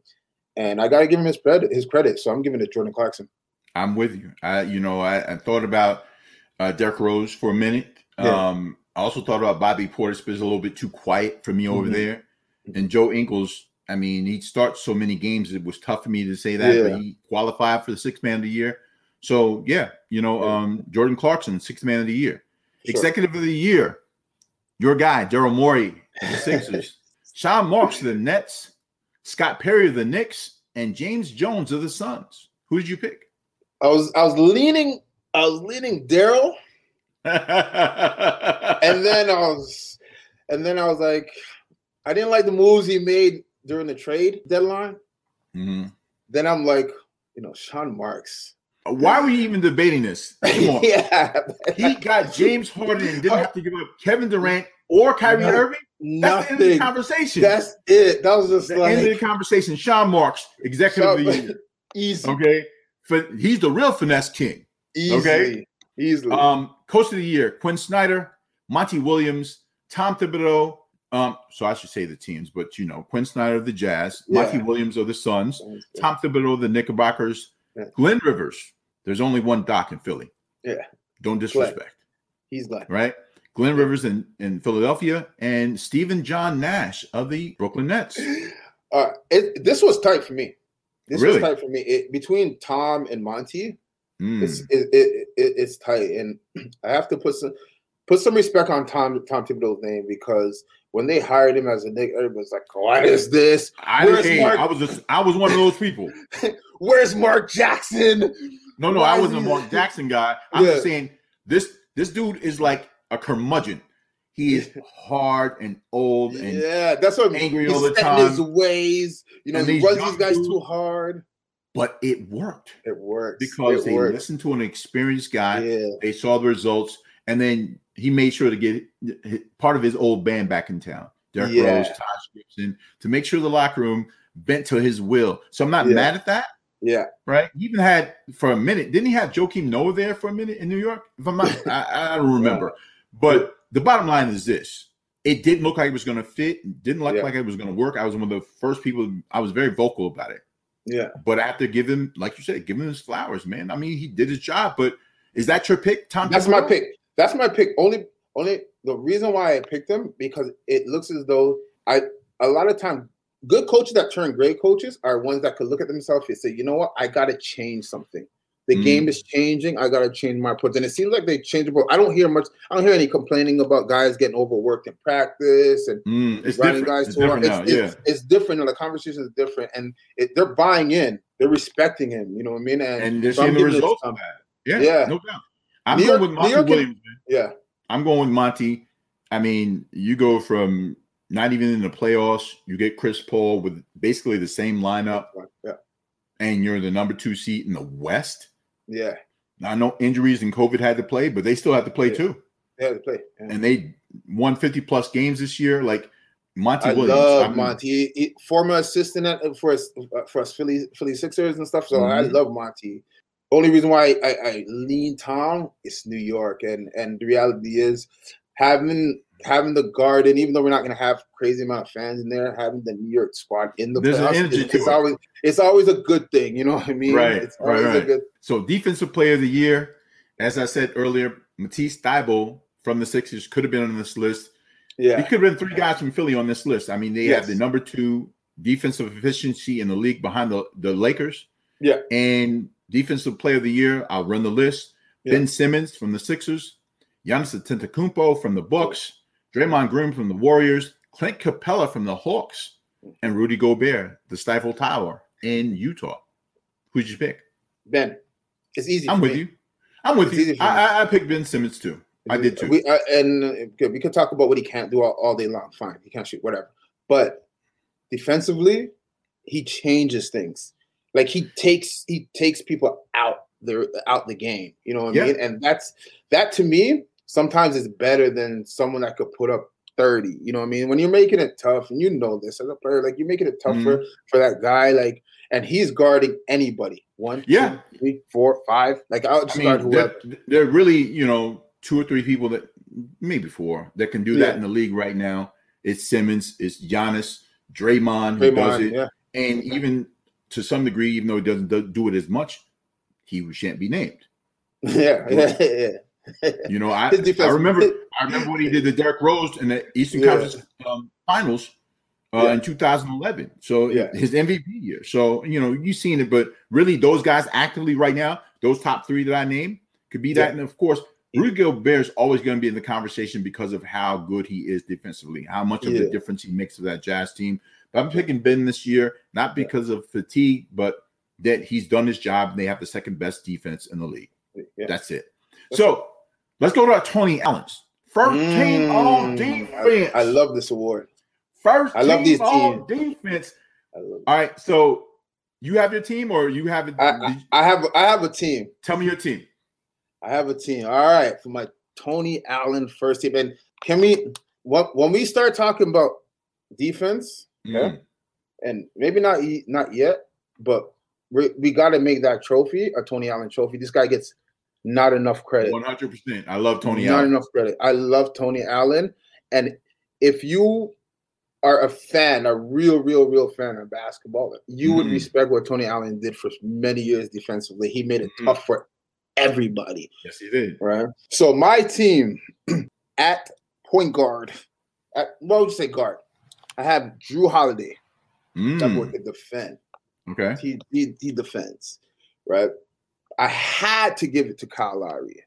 And I got to give him his credit. His credit. So I'm giving it to Jordan Clarkson. I'm with you. I, you know, I, I thought about uh, Derrick Rose for a minute. Yeah. Um, I also thought about Bobby Portis, but it's a little bit too quiet for me over Mhm. there. And Joe Ingles, I mean, he starts so many games. It was tough for me to say that, Yeah. but he qualified for the sixth man of the year. So yeah, you know, Yeah. um, Jordan Clarkson, sixth man of the year, Sure. executive of the year. Your guy, Daryl Morey, the Sixers, Sean Marks the Nets, Scott Perry of the Knicks, and James Jones of the Suns. Who did you pick? I was I was leaning I was leaning Daryl, and then I was and then I was like, I didn't like the moves he made during the trade deadline. Mhm. Then I'm like, you know, Sean Marks. Why were you even debating this? Yeah, He got James Harden and didn't have to give up Kevin Durant or Kyrie No- Irving. That's the end of the nothing. conversation. That's it. That was just the like end of the conversation. Sean Marks, executive of the year. easy, Okay. For, he's the real finesse king. easily, okay. easily. Um, coach of the year, Quin Snyder, Monty Williams, Tom Thibodeau. Um, so I should say the teams, but you know, Quin Snyder of the Jazz, Monty Yeah. Williams of the Suns, Tom Thibodeau of the Knickerbockers, Yeah. Glenn Rivers. There's only one Doc in Philly. Yeah. Don't disrespect. He's like, right? Glenn Rivers in, in Philadelphia and Stephen John Nash of the Brooklyn Nets. uh, it, this was tight for me. This Really? was tight for me. It, between Tom and Monty, Mm. it's it, it, it, it's tight, and I have to put some put some respect on Tom Tom Thibodeau's name because when they hired him as a Knick, everybody's like, "What is this? I, Mark- I was just, I was one of those people. Where's Mark Jackson?" No, no, Why I wasn't a Mark Jackson guy. I'm Yeah. just saying this this dude is like a curmudgeon. He is hard and old and yeah, that's what angry he's all the in his ways. You know, And he runs these guys dudes- too hard. but it worked It worked because it they works. listened to an experienced guy. Yeah, They saw the results, and then he made sure to get part of his old band back in town. Derrick Yeah. Rose, Taj Gibson, to make sure the locker room bent to his will. So I'm not Yeah. mad at that, yeah. right? He even had for a minute. Didn't he have Joakim Noah there for a minute in New York? If I'm not, I, I don't remember. But the bottom line is this: it didn't look like it was going to fit. Didn't look Yeah. like it was going to work. I was one of the first people. I was very vocal about it. Yeah. But after have to give him, like you said, giving his flowers, man. I mean, he did his job. But is that your pick, Tom? That's my pick. That's my pick. Only, only the reason why I picked him because it looks as though I a lot of time good coaches that turn great coaches are ones that could look at themselves and say, you know what, I got to change something. The Mm. game is changing. I got to change my approach. And it seems like they changed. But I don't hear much. I don't hear any complaining about guys getting overworked in practice and Mm, it's running different. guys It's too hard. different It's, now. it's, it's different. and The conversation is different, and it, they're buying in. They're respecting him. You know what I mean? And, and they're seeing the to results of that. Yeah, Yeah. no doubt. I'm New going York- with Monty York- Williams. Man. yeah, I'm going with Monty. I mean, you go from not even in the playoffs, you get Chris Paul with basically the same lineup, yeah, and you're the number two seat in the West. yeah. Now, I know injuries and COVID had to play, but they still had to play Yeah. too. They had to play. Yeah. And they won 50 plus games this year. Like Monty I Williams. love I'm- Monty, He- former assistant at, for us for us Philly Philly Sixers and stuff. So I Mhm. love Monty. Only reason why I, I lean Tom is New York, and and the reality is having having the Garden, even though we're not going to have crazy amount of fans in there, having the New York squad in the There's an playoffs, energy it's, it's it. always it's always a good thing. You know what I mean? Right, It's right, always a good. So defensive player of the year, as I said earlier, Matisse Thybulle from the Sixers could have been on this list. Yeah, he could have been three guys from Philly on this list. I mean, they Yes. have the number two defensive efficiency in the league behind the, the Lakers. Yeah. And defensive player of the year, I'll run the list. Yeah. Ben Simmons from the Sixers, Giannis Antetokounmpo from the Bucks, Draymond Green from the Warriors, Clint Capela from the Hawks, and Rudy Gobert, the Stifle Tower in Utah. Who'd you pick? Ben, it's easy. I'm with me. you. I'm with It's you. I. I, I picked Ben Simmons too. I did too. We, uh, and uh, good, we could talk about what he can't do all, all day long. Fine, he can't shoot, whatever. But defensively, he changes things. Like he takes he takes people out the out the game. You know what Yeah. I mean? And that's that to me sometimes is better than someone that could put up 30. You know what I mean? When you're making it tough, and you know this as a player, like you're making it tough for, mm-hmm. for that guy, like and he's guarding anybody. One, Yeah. two, three, four, five. Like I'll just I guard mean, whoever. there, are really, you know, two or three people that maybe four that can do that in the league right now. It's Simmons, it's Giannis, Draymond, who does it, yeah. and even to some degree, even though he doesn't do- it as much, he shan't be named. Yeah, yeah, yeah. You know, I, I remember I remember what he did the Derrick Rose in the Eastern Yeah. Conference um, Finals uh, Yeah. in 2011. So Yeah. his MVP year. So you know you've seen it, but really those guys actively right now, those top three that I named could be that. And of course, Rudy Gobert is always going to be in the conversation because of how good he is defensively, how much of the difference he makes to that Jazz team. But I'm picking Ben this year, not because of fatigue, but that he's done his job and they have the second best defense in the league. Yeah. That's it. So let's go to our Tony Allen's first team all Mm, defense. I, I love this award. first. I love team these all defense. All right, so you have your team, or you have it? I, I, I have I have a team. tell me your team. I have a team. All right, for my Tony Allen first team. And can we what when we start talking about defense, Mm. and maybe not not yet, but we, we got to make that trophy a Tony Allen trophy. This guy gets not enough credit. One hundred percent. I love Tony not Allen. enough credit. I love Tony Allen, and if you are a fan, a real, real, real fan of basketball, you would Mhm. respect what Tony Allen did for many years defensively. He made it Mhm. tough for everybody, Yes, he did. right? So my team at point guard, at what would you say guard? I have Jrue Holiday. That boy Mm, can defend. okay. He, he he defends, right? I had to give it to Kyle Lowry,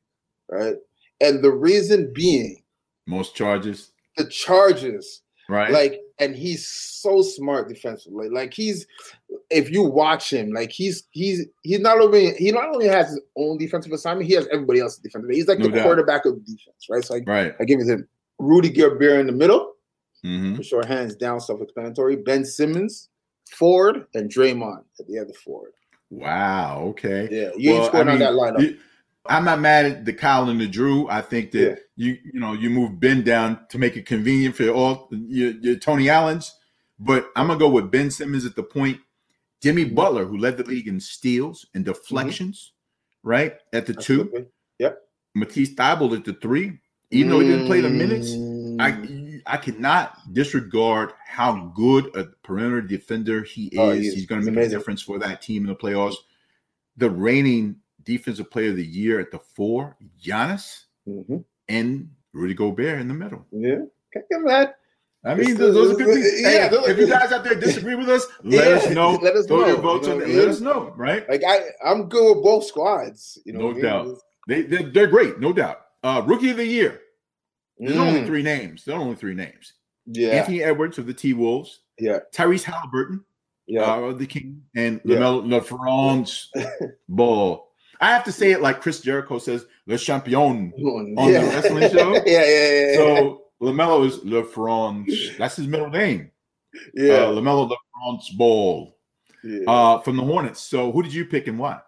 right? And the reason being Most charges, the charges, right? like, and he's so smart defensively. Like he's, if you watch him, like he's he's he's not only he not only has his own defensive assignment, he has everybody else's defensive. He's like No the doubt. quarterback of defense, right? So I, right. I give it to him. Rudy Gobert in the middle, hmm for sure, hands down, self-explanatory. Ben Simmons, Ford, and Draymond at the other Ford. Wow. Okay. Yeah, you ain't scoring I on mean, that lineup. you- I'm not mad at the Kyle and the Jrue. I think that Yeah. you you know you move Ben down to make it convenient for all your, your Tony Allen's, but I'm gonna go with Ben Simmons at the point. Jimmy Mm-hmm. Butler, who led the league in steals and deflections, right at the two. Yep. Matisse Thybulle at the three. Even though he didn't play the minutes, Mm. I I cannot disregard how good a perimeter defender he is. Oh, he is. He's going to He's make a difference for that team in the playoffs. The reigning defensive player of the year at the four, Giannis Mhm. and Rudy Gobert in the middle. Yeah. Can't get mad. I mean, It's- those, those are good things. yeah, Hey, if you guys out there disagree with us, let Yeah, us know. let us Throw know, your votes you know that. what Let us know, right? Like I, I'm good with both squads. You know, No what I mean? doubt. They, they're, they're great, no doubt. Uh, rookie of the year. There's only Mm, three names. There are only three names. Yeah, Anthony Edwards of the T Wolves, yeah, Tyrese Halliburton, yeah. uh, of the King, and Yeah. LaMelo Le France Ball. I have to say it like Chris Jericho says, Le Champion. on on the wrestling show? yeah, yeah, yeah, yeah. So LaMelo is Le France. That's his middle name. yeah, Uh, LaMelo Le France Ball yeah. uh, from the Hornets. So who did you pick and why?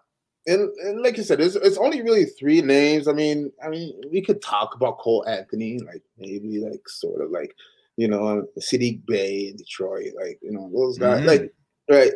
And, and like you said, it's, it's only really three names. I mean, I mean, we could talk about Cole Anthony, like maybe like sort of like you know, Saddiq Bey in Detroit, like you know those guys, Mhm. like right.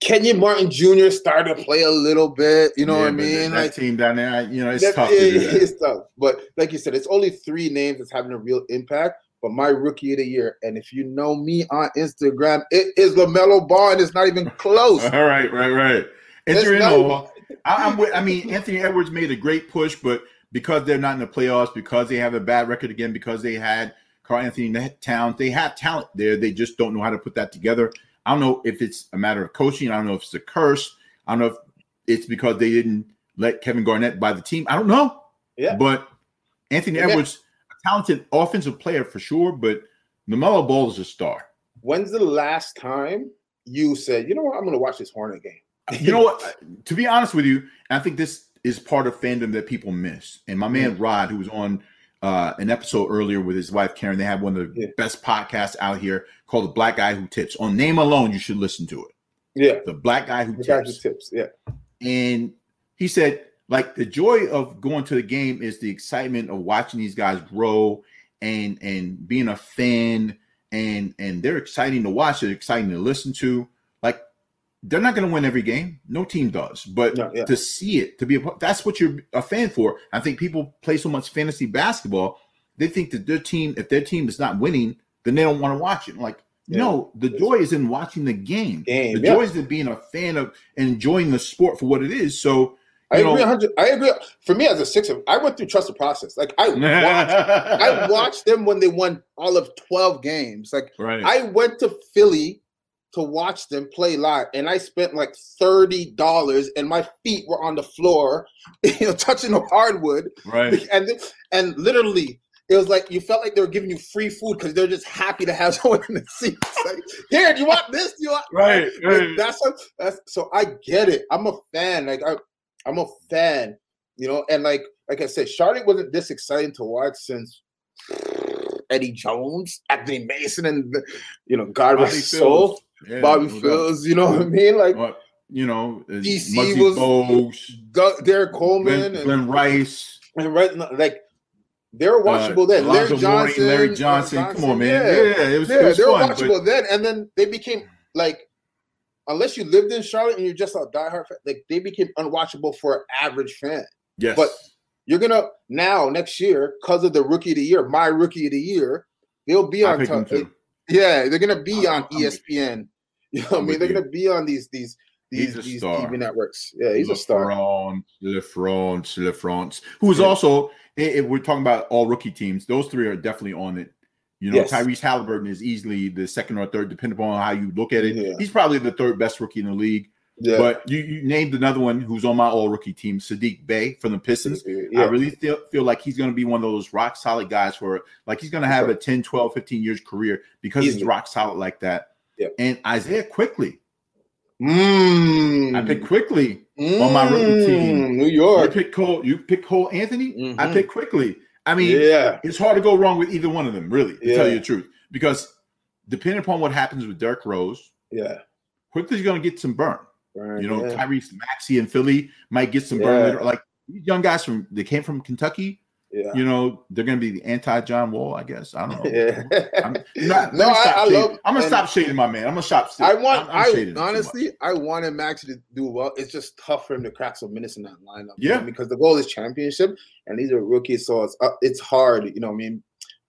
Kenyon Martin Jr. started to play a little bit. You know Yeah, what I mean? That, Like team down there, you know, it's That- tough to do that. It's tough. But like you said, it's only three names that's having a real impact. But my rookie of the year, and if you know me on Instagram, it is LaMelo Ball, and it's not even close. All right, right, right. It's Enter in not- all. I, I'm with, I mean, Anthony Edwards made a great push, but because they're not in the playoffs, because they have a bad record again, because they had Karl-Anthony Towns. They have talent there. They just don't know how to put that together. I don't know if it's a matter of coaching. I don't know if it's a curse. I don't know if it's because they didn't let Kevin Garnett buy the team. I don't know. Yeah. But Anthony Yeah. Edwards, a talented offensive player for sure, but LaMelo Ball is a star. When's the last time you said, you know what, I'm gonna watch this Hornet game? You know what? To be honest with you, I think this is part of fandom that people miss. And my man Rod, who was on uh, an episode earlier with his wife Karen, they have one of the Yeah. best podcasts out here called "The Black Guy Who Tips." On name alone, you should listen to it. Yeah. The Black Guy Who The guy who Tips. tips. Yeah. And he said, like the joy of going to the game is the excitement of watching these guys grow and and being a fan and and they're exciting to watch, they're exciting to listen to. They're not going to win every game, no team does, but No, yeah. to see it, to be a, that's what you're a fan for. I think people play so much fantasy basketball, they think that their team, if their team is not winning, then they don't want to watch it. Like Yeah. no, the joy is in watching the game. Game, The yeah. joy is in being a fan of enjoying the sport for what it is. So I know- agree 100. I agree. For me, as a Sixer, I went through trust the process. Like I watched, I watched them when they won all of 12 games. Like right. I went to Philly to watch them play live, and I spent like thirty dollars, and my feet were on the floor, you know, touching the hardwood, right. and and literally. It was like you felt like they were giving you free food because they're just happy to have someone in the seat. Like, here, do you want this? Do you want Right, right. that's what that's so I get it. I'm a fan. Like I, I'm a fan. You know, and like like I said, Charlotte wasn't this exciting to watch since Eddie Jones, Anthony Mason, and you know, God rest his soul. Yeah, Bobby. Phills. You know what I mean? Like Well, you know, uh, DC Muggsy was- Bogues, Derrick Coleman, Glenn, Glen Rice, and, and right, like they're watchable uh, then. Larry Johnson, Larry uh, Johnson. Come on, man. Yeah, Yeah, it was, yeah it was they were fun. watchable But, then, and then they became like, unless you lived in Charlotte and you're just a diehard fan, like they became unwatchable for an average fan. yes, but- You're gonna now next year because of the rookie of the year, my rookie of the year, they'll be on. picked them t- too. Yeah, they're gonna be on ESPN. You know what I mean? They're gonna be on these these these these. TV networks. Yeah, he's a star. LeFrance, LeFrance, LeFrance, who is Yeah. also, if we're talking about all rookie teams, those three are definitely on it. You know, Yes. Tyrese Halliburton is easily the second or third, depending upon how you look at it. Yeah. He's probably the third best rookie in the league. Yeah, But you, you named another one who's on my all rookie team, Saddiq Bey from the Pistons. yeah. I really feel, feel like he's going to be one of those rock solid guys for like he's going to have Sure. a 10, 12, 15 years career because he's Easily. rock solid like that. Yeah. And Isaiah Quickley. Mm. I picked Quickley. on my rookie team. Mm, New You York. pick Cole, you pick Cole Anthony. I Mhm. pick Quickley. I mean, yeah, it's hard to go wrong with either one of them, really, to tell you the truth. Because depending upon what happens with Derrick Rose, yeah. Quickley's going to get some burn. Right, You know, yeah. Tyrese Maxey in Philly might get some burn Yeah. later. Like these young guys from they came from Kentucky. yeah. You know, they're going to be the anti John Wall, I guess. I don't know. Yeah. I'm, not, No, I- I love- I'm gonna stop shading my man. I'm gonna stop. I want. I'm, I'm I him too much. honestly, I wanted Maxey to do well. It's just tough for him to crack some minutes in that lineup. you Yeah. know, because the goal is championship, and these are rookies, so it's uh, it's hard. You know, what I mean,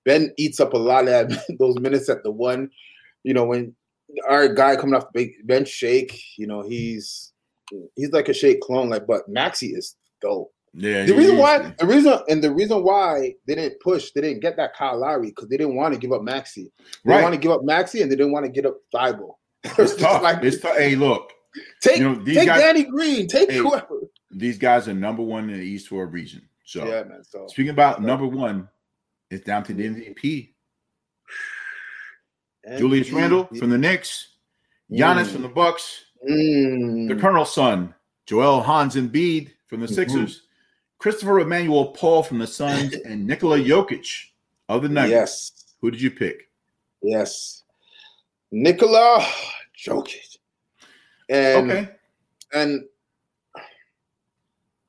Ben eats up a lot of those minutes at the one. You know, when our guy coming off the big bench, Shake. You know, he's he's like a Shake clone. Like, but Maxey is dope. Yeah. The reason why, the reason, and the reason why they didn't push, they didn't get that Kyle Lowry because they didn't want to give up Maxey. They right? want to give up Maxey, and they didn't want to give up Thybulle. it's tough. it's tough. Hey, look, Take, You know, these take guys- Danny Green. Take Hey, whoever. these guys are number one in the East for a reason. So, Yeah, man. So speaking about number one, it's down to the MVP. Julius Randle from the Knicks, Giannis Mm. from the Bucks, Mm. the Colonel's son, Joel Hans Embiid from the Mhm. Sixers, Christopher Emmanuel Paul from the Suns, and Nikola Jokic of the Nuggets. Yes, Who did you pick? yes. Nikola Jokic. And okay. and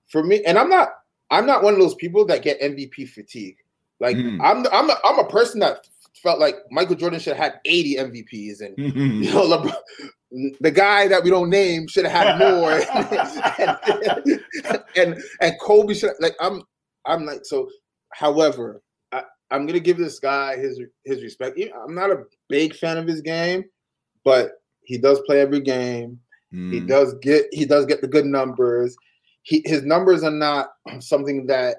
for me, and I'm not I'm not one of those people that get MVP fatigue. Like Mm. I'm I'm a, I'm a person that felt like Michael Jordan should have had 80 MVPs and you know LeBron, the guy that we don't name should have had more. And, and and Kobe should like I'm I'm like so however I, I'm gonna give this guy his his respect. I'm not a big fan of his game but he does play every game. He Mm. does get he does get the good numbers. He his numbers are not something that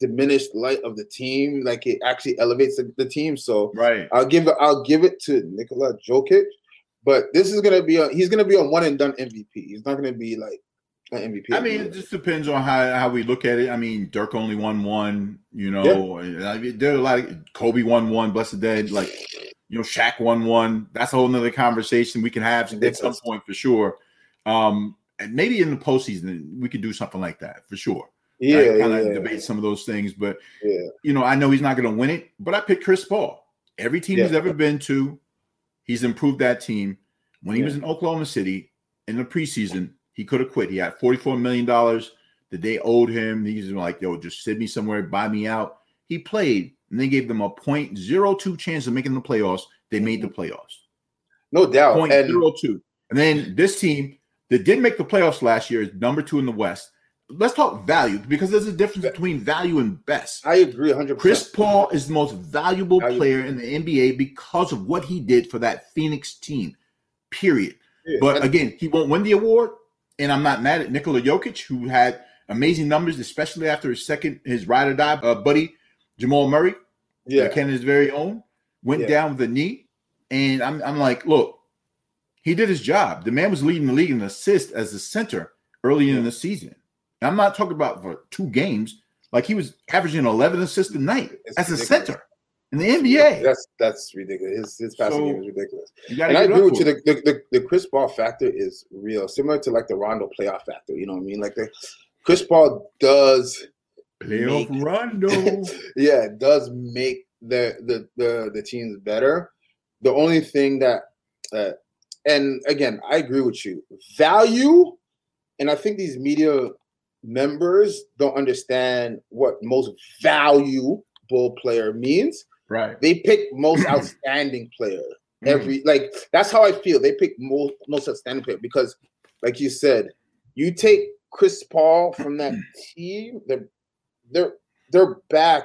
diminished light of the team. Like it actually elevates the, the team. So Right. I'll give it. I'll give it to Nikola Jokic. But this is gonna be a he's gonna be a one and done MVP. He's not gonna be like an MVP. I mean, it just depends on how, how we look at it. I mean, Dirk only won one, you know. and I mean, there are a lot of Kobe won one, blessed dead. Like, you know, Shaq won one. That's a whole nother conversation we can have at some point for sure. Um, and maybe in the postseason we could do something like that for sure. Yeah, I kind of yeah, debate some of those things, but yeah. you know, I know he's not going to win it, but I picked Chris Paul. Every team he's ever been to, he's improved that team. When he Yeah. was in Oklahoma City in the preseason, he could have quit. He had $44 million that they owed him. He's like, yo, just send me somewhere, buy me out. He played, and they gave them a 0.02 chance of making the playoffs. They made the playoffs. No doubt. Point And zero two. And then this team that did make the playoffs last year is number two in the West. Let's talk value because there's a difference between value and best. I agree 100%. Chris Paul is the most valuable Valuable. player in the NBA because of what he did for that Phoenix team. Period. But again, he won't win the award, and I'm not mad at Nikola Jokic, who had amazing numbers, especially after his second, his ride or die uh, buddy Jamal Murray, yeah, yeah. Canada's very own, went Yeah. down with a knee, and I'm I'm like, look, he did his job. The man was leading the league in assists as a center early in the season. I'm not talking about for two games. Like he was averaging 11 assists a night It's as a center in the NBA. That's that's ridiculous. His his passing So, game is ridiculous. And I agree with you. The, the, the, Chris Paul factor is real, similar to like the Rondo playoff factor. You know what I mean? Like the Chris Paul does, Playoff make- Rondo. yeah, it does make the the the the teams better. The only thing that, uh, and again, I agree with you. Value, and I think these media members don't understand what most valuable player means. right. They pick most outstanding player Mm. every like that's how I feel. They pick most most outstanding player because, like you said, you take Chris Paul from that team, they're they're they're back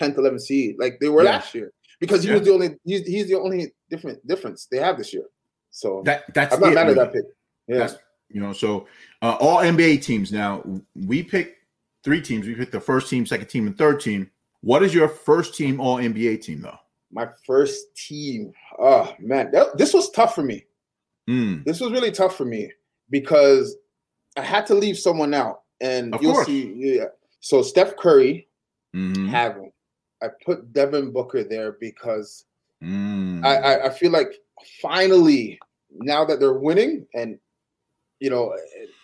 10th, 11th seed like they were Yeah. last year because he Yeah. was the only he's, he's the only different difference they have this year. So That that's I'm not it, mad at that pick. Yeah, That's you know, so uh, all NBA teams now we pick three teams. We pick the first team, second team, and third team. What is your first team all NBA team though? my first team. Oh man, that, this was tough for me. Mm, This was really tough for me because I had to leave someone out, and Of you'll course. see. Yeah. So Steph Curry, mhm, have him. I put Devin Booker there because mm. I, I I feel like finally now that they're winning, and you know,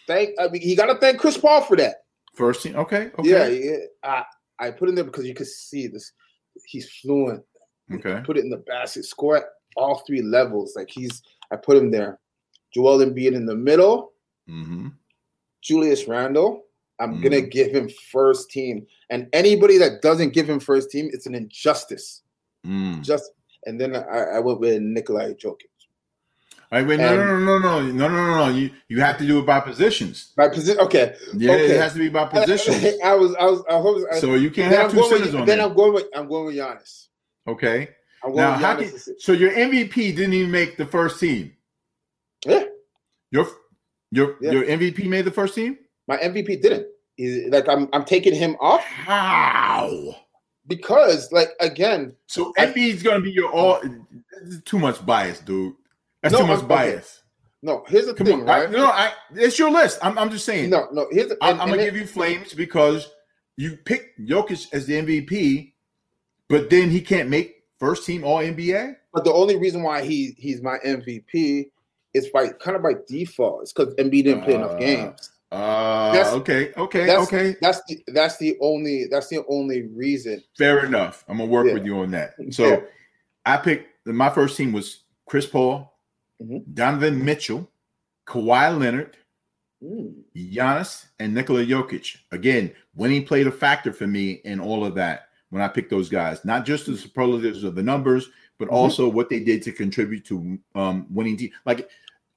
thank I mean he got to thank Chris Paul for that. first team. Okay. Okay. Yeah, yeah. I I put him there because you could see this. He's fluent. Okay. Put it in the basket. Score at all three levels. Like he's. I put him there. Joel Embiid in the middle. hmm Julius Randle. I'm gonna Mhm. give him first team. And anybody that doesn't give him first team, it's an injustice. Mm. Just and then I, I went with Nikolai Jokic. Right, wait, no, no, no, no, no, no, no, no. You you have to do it by positions. My position. Okay. Yeah, Okay. it has to be by positions. I was. I was. I. I, So you can't have I'm two centers with, on Then there. I'm going with. I'm going with Giannis. Okay. I'm going Now, how can, so your MVP didn't even make the first team. yeah. Your your Yeah. your MVP made the first team. My MVP didn't. He's- like I'm. I'm taking him off How? because, like, again, So I- Embiid's gonna be your all. is Too much bias, dude. That's No, too much I'm- okay. bias. no. Here's the Come thing, on, right? I, no, I. It's your list. I'm, I'm just saying. no, no. Here's the. I'm, and- I'm gonna it- give you flames because you picked Jokic as the MVP, but then he can't make first team All NBA. But the only reason why he he's my MVP is by kind of by default. It's because Embiid didn't play Uh, enough games. Uh, That's- okay, okay, That's okay. That's the that's the only that's the only reason. Fair enough. I'm gonna work Yeah. with you on that. So Yeah. I picked my first team was Chris Paul, Mhm. Donovan Mitchell, Kawhi Leonard, Mm. Giannis, and Nikola Jokic. Again, winning played a factor for me in all of that when I picked those guys. Not just the superlatives of the numbers, but Mhm. also what they did to contribute to um, winning team. Like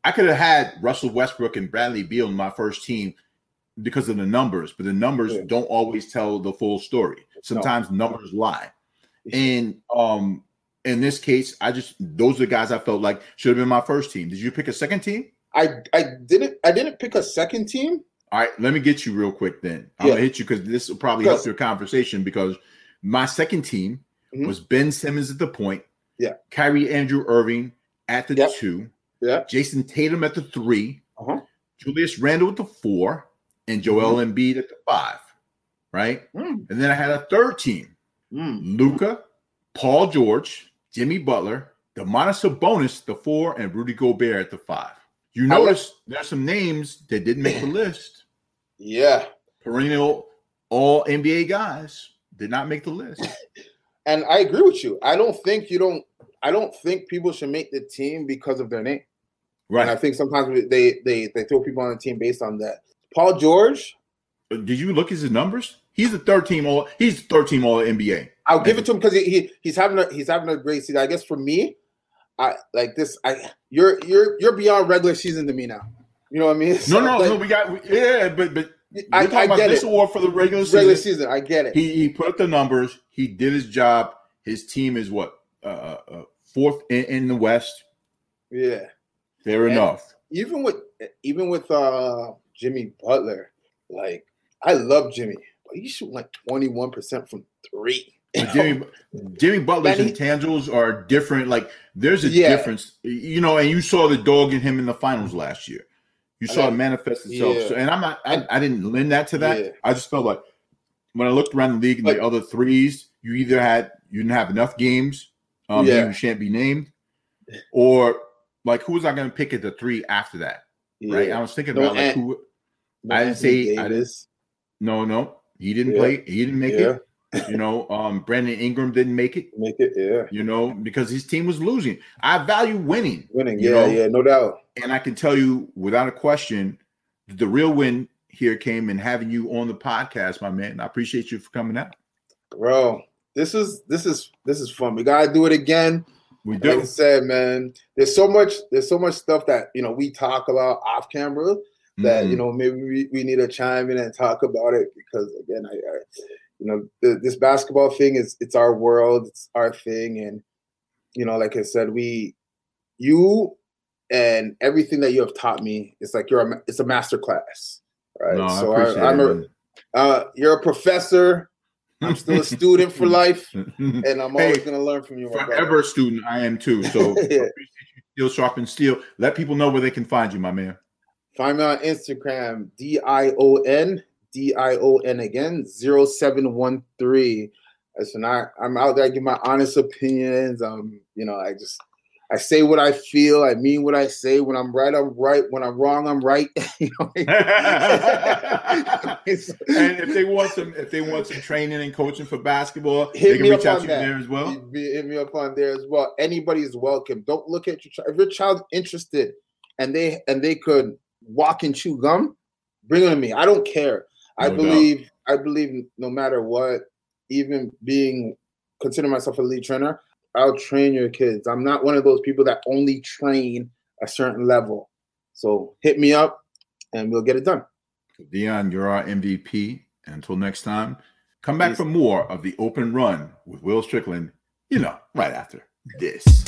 I could have had Russell Westbrook and Bradley Beal in my first team because of the numbers, but the numbers Yeah. don't always tell the full story. Sometimes numbers lie. And um in this case, I just those are the guys I felt like should have been my first team. Did you pick a second team? I I didn't I didn't pick a second team. All right, let me get you real quick then. I'm Yeah. gonna hit you because this will probably help your conversation because my second team Mhm. was Ben Simmons at the point, Yeah. Kyrie Andrew Irving at the Yep. two, Yeah. Jayson Tatum at the three, Uh-huh. Julius Randle at the four, and Joel Embiid at the five. Right, Mm. and then I had a third team: Mm. Luka, Paul George, Jimmy Butler, Domantas Sabonis, the four, and Rudy Gobert at the five. You I like- notice there's some names that didn't make the list. Yeah. Perennial all NBA guys did not make the list. And I agree with you. I don't think you don't I don't think people should make the team because of their name. Right. And I think sometimes they they they throw people on the team based on that. Paul George, uh, Did you look at his numbers? He's a third team all he's third team all NBA. I'll give it to him because he, he he's having a he's having a great season. I guess for me, I like this. I you're you're you're beyond regular season to me now. You know what I mean? No, So, no, like, no, we got we- yeah, but but I, talking I about get this it. award for the regular season. Regular season, I get it. He he put up the numbers, he did his job. His team is what? Uh, uh fourth in, in the West. yeah. Fair And- enough. Even with even with uh Jimmy Butler, like I love Jimmy, he's shooting like twenty one percent from three. Jimmy Jimmy Butler's And he- intangibles are different. Like there's a Yeah. difference, you know. And you saw the dog in him in the finals last year. You saw it manifest itself. Yeah. So, and I'm not. I, I didn't lend that to that. Yeah. I just felt like when I looked around the league and But- the other threes, you either had you didn't have enough games. Um, Yeah. you shan't be named, or like who was I going to pick at the three after that? Right. I was thinking No, about like who. No I didn't Anthony say- I didn't- No, no, he didn't Yeah. play. He didn't make Yeah. it. You know, um, Brandon Ingram didn't make it. Make it, yeah. You know, because his team was losing. I value winning, Winning, yeah, know? yeah, no doubt. and I can tell you without a question, the real win here came in having you on the podcast, my man. I appreciate you for coming out. Bro, this is this is this is fun. We gotta do it again. We Like do. I said, man, there's so much, there's so much stuff that you know we talk about off camera that you Mhm. know maybe we, we need to chime in and talk about it because again, I, I you know, the, this basketball thing is it's our world, it's our thing, and you know, like I said, we, you, and everything that you have taught me, it's like you're a, it's a master class, right? No, so I, I'm it, a, uh, you're a professor. I'm still a student for life, and I'm always Hey, gonna learn from you. brother. Forever a student, I am too. So Yeah. appreciate you, steel sharp and steel. Let people know where they can find you, my man. Find me on Instagram, D I O N, D I O N again, 0713. Listen, I, I'm out there, I give my honest opinions. Um, you know, I just I say what I feel, I mean what I say. When I'm right, I'm right. When I'm wrong, I'm right. you know, and if they want some, if they want some training and coaching for basketball, Hit they can reach out to you there as well. Hit me up on there as well. Anybody's welcome. Don't look at your child. If your child's interested and they and they could walk and chew gum, bring them to me. I don't care. I No doubt. believe I believe no matter what, even being consider myself a lead trainer, I'll train your kids. I'm not one of those people that only train a certain level. So hit me up and we'll get it done. Dion, you're our MVP. Until next time, come back Peace. for more of the open run with Will Strickland. You know, right after this.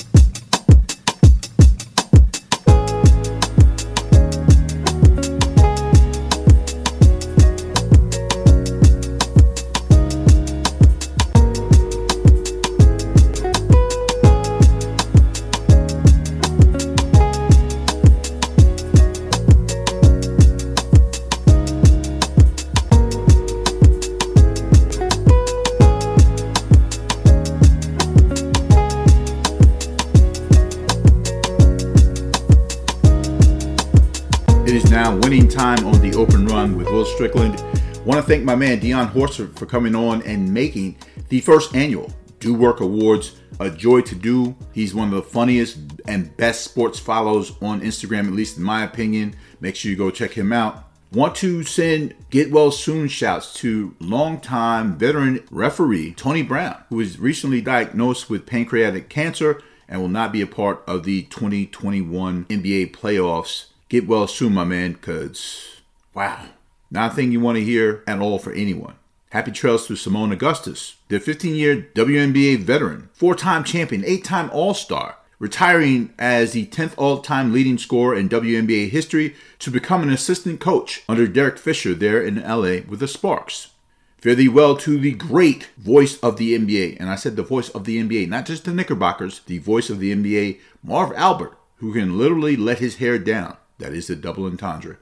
To thank my man Dion Horsford for coming on and making the first annual Do Work Awards a joy to do. He's one of the funniest and best sports follows on Instagram, at least in my opinion. Make sure you go check him out. Want to send get well soon shouts to longtime veteran referee Tony Brown, who was recently diagnosed with pancreatic cancer and will not be a part of the 2021 NBA playoffs. Get well soon, my man, because wow, nothing you want to hear at all for anyone. Happy trails to Seimone Augustus, the 15 year WNBA veteran, four time champion, eight time All Star, retiring as the 10th all time leading scorer in WNBA history to become an assistant coach under Derek Fisher there in LA with the Sparks. Fare thee well to the great voice of the NBA. And I said the voice of the NBA, not just the Knickerbockers, the voice of the NBA, Marv Albert, who can literally let his hair down. That is the double entendre.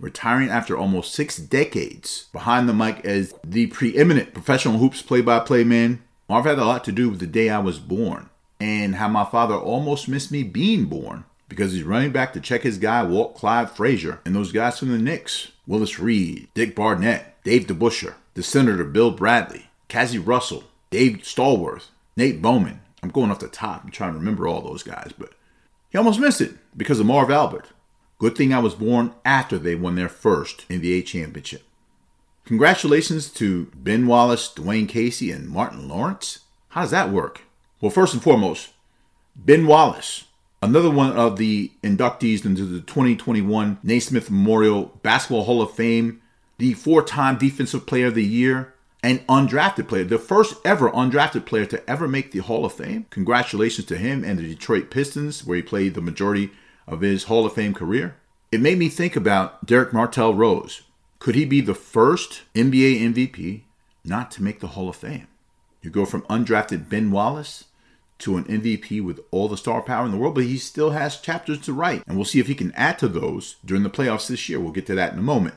Retiring after almost six decades behind the mic as the preeminent professional hoops play by play man, Marv had a lot to do with the day I was born and how my father almost missed me being born because he's running back to check his guy Walt Clyde Frazier and those guys from the Knicks, Willis Reed, Dick Barnett, Dave DeBusschere, the Senator Bill Bradley, Cazzie Russell, Dave Stallworth, Nate Bowman. I'm going off the top. I'm trying to remember all those guys, but he almost missed it because of Marv Albert. Good thing I was born after they won their first NBA championship. Congratulations to Ben Wallace, Dwane Casey, and Martin Lawrence. How does that work? Well, first and foremost, Ben Wallace, another one of the inductees into the 2021 Naismith Memorial Basketball Hall of Fame the four time Defensive Player of the Year, and undrafted player, the first ever undrafted player to ever make the Hall of Fame. Congratulations to him and the Detroit Pistons, where he played the majority of his Hall of Fame career. It made me think about Derrick Martell Rose. Could he be the first NBA MVP not to make the Hall of Fame? You go from undrafted Ben Wallace to an MVP with all the star power in the world, but he still has chapters to write. And we'll see if he can add to those during the playoffs this year. We'll get to that in a moment.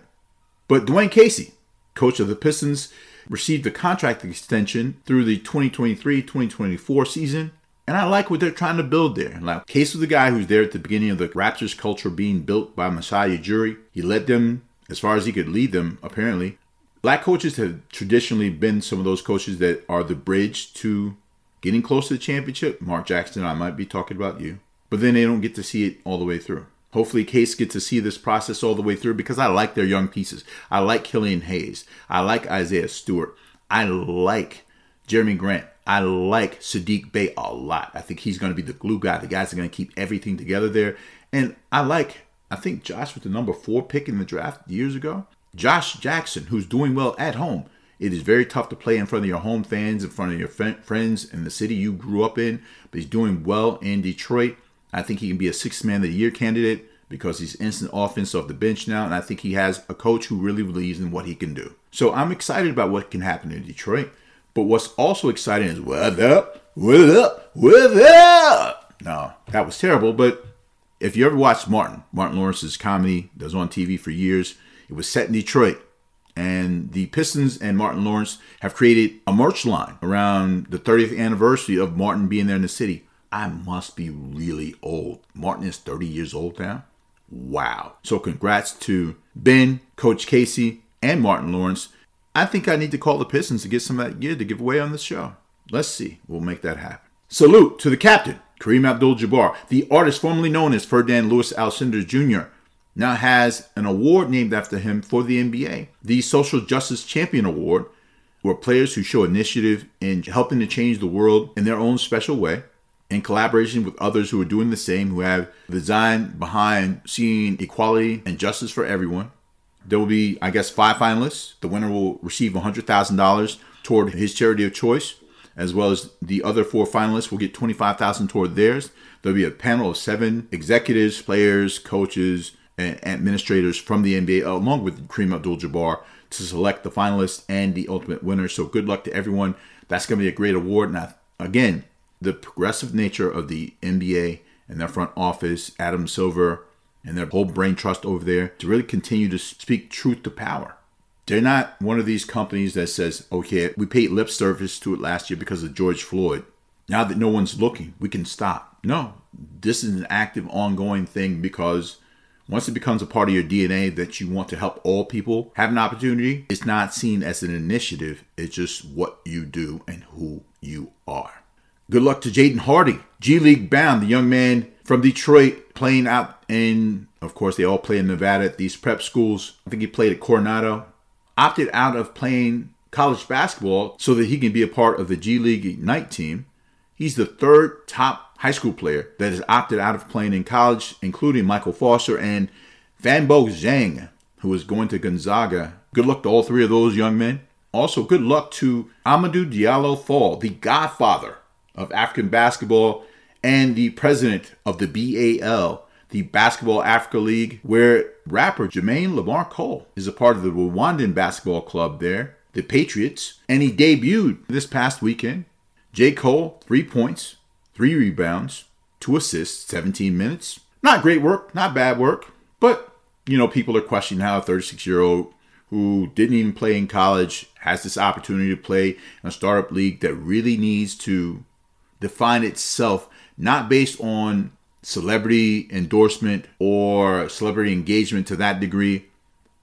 But Dwane Casey, coach of the Pistons, received a contract extension through the 2023-2024 season. And I like what they're trying to build there. Like Case was the guy who's there at the beginning of the Raptors culture being built by Masai Ujiri. He led them as far as he could lead them, apparently. Black coaches have traditionally been some of those coaches that are the bridge to getting close to the championship. Mark Jackson, I might be talking about you. But then they don't get to see it all the way through. Hopefully, Case gets to see this process all the way through because I like their young pieces. I like Killian Hayes. I like Isaiah Stewart. I like Jerami Grant. I like Saddiq Bey a lot. I think he's going to be the glue guy. The guys are going to keep everything together there. And I like, I think Josh was the number four pick in the draft years ago. Josh Jackson, who's doing well at home. It is very tough to play in front of your home fans, in front of your friends in the city you grew up in, but he's doing well in Detroit. I think he can be a six man of the year candidate because he's instant offense off the bench now, and I think he has a coach who really believes in what he can do. So I'm excited about what can happen in Detroit. But what's also exciting is what up, what up, up. No, that was terrible. But if you ever watched Martin, Martin Lawrence's comedy that was on TV for years, it was set in Detroit. And the Pistons and Martin Lawrence have created a merch line around the 30th anniversary of Martin being there in the city. I must be really old. Martin is 30 years old now. Wow. So congrats to Ben, Coach Casey, and Martin Lawrence. I think I need to call the Pistons to get some of that gear to give away on the show. Let's see. We'll make that happen. Salute to the captain, Kareem Abdul Jabbar, the artist formerly known as Ferdinand Lewis Alcindor Jr., now has an award named after him for the NBA, the Social Justice Champion Award, where players who show initiative in helping to change the world in their own special way in collaboration with others who are doing the same, who have the design behind seeing equality and justice for everyone. There will be, I guess, five finalists. The winner will receive $100,000 toward his charity of choice, as well as the other four finalists will get $25,000 toward theirs. There'll be a panel of seven executives, players, coaches, and administrators from the NBA, along with Kareem Abdul-Jabbar, to select the finalists and the ultimate winner. So good luck to everyone. That's going to be a great award. And again, the progressive nature of the NBA and their front office, Adam Silver, and their whole brain trust over there to really continue to speak truth to power. They're not one of these companies that says, okay, we paid lip service to it last year because of George Floyd. Now that no one's looking, we can stop. No, this is an active, ongoing thing because once it becomes a part of your DNA that you want to help all people have an opportunity, it's not seen as an initiative. It's just what you do and who you are. Good luck to Jaden Hardy, G League bound, the young man from Detroit playing out in, of course, they all play in Nevada at these prep schools. I think he played at Coronado. Opted out of playing college basketball so that he can be a part of the G League Ignite team. He's the third top high school player that has opted out of playing in college, including Michael Foster and Fanbo Zeng, who is going to Gonzaga. Good luck to all three of those young men. Also, good luck to Amadou Gallo Fall, the godfather of African basketball and the president of the BAL, the Basketball Africa League, where rapper Jermaine Lamar Cole is a part of the Rwandan basketball club there, the Patriots, and he debuted this past weekend. J. Cole, three points, three rebounds, two assists, 17 minutes. Not great work, not bad work, but you know, people are questioning how a 36 year old who didn't even play in college has this opportunity to play in a startup league that really needs to define itself not based on celebrity endorsement or celebrity engagement to that degree,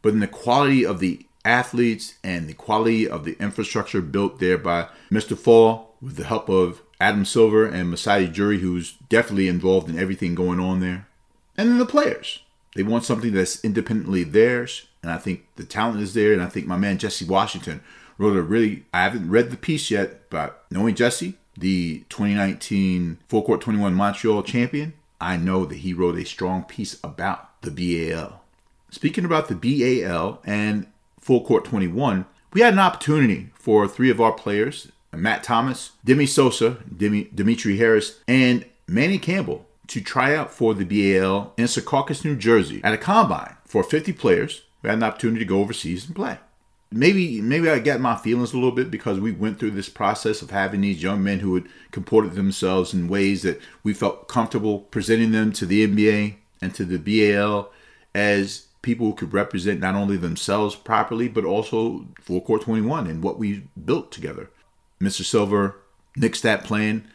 but in the quality of the athletes and the quality of the infrastructure built there by Mr. Fall with the help of Adam Silver and Masai Ujiri, who's definitely involved in everything going on there. And then the players. They want something that's independently theirs. And I think the talent is there. And I think my man Jesse Washington wrote a really, I haven't read the piece yet, but knowing Jesse, the 2019 Full Court 21 Montreal champion, I know that he wrote a strong piece about the BAL. Speaking about the BAL and Full Court 21, we had an opportunity for three of our players, Matt Thomas, Demi Sosa, Demi, Dimitri Harris, and Manny Campbell, to try out for the BAL in Secaucus, New Jersey at a combine for 50 players. We had an opportunity to go overseas and play. Maybe maybe I got my feelings a little bit because we went through this process of having these young men who had comported themselves in ways that we felt comfortable presenting them to the NBA and to the BAL as people who could represent not only themselves properly but also full court 21 and what we built together. Mr. Silver nixed that plan,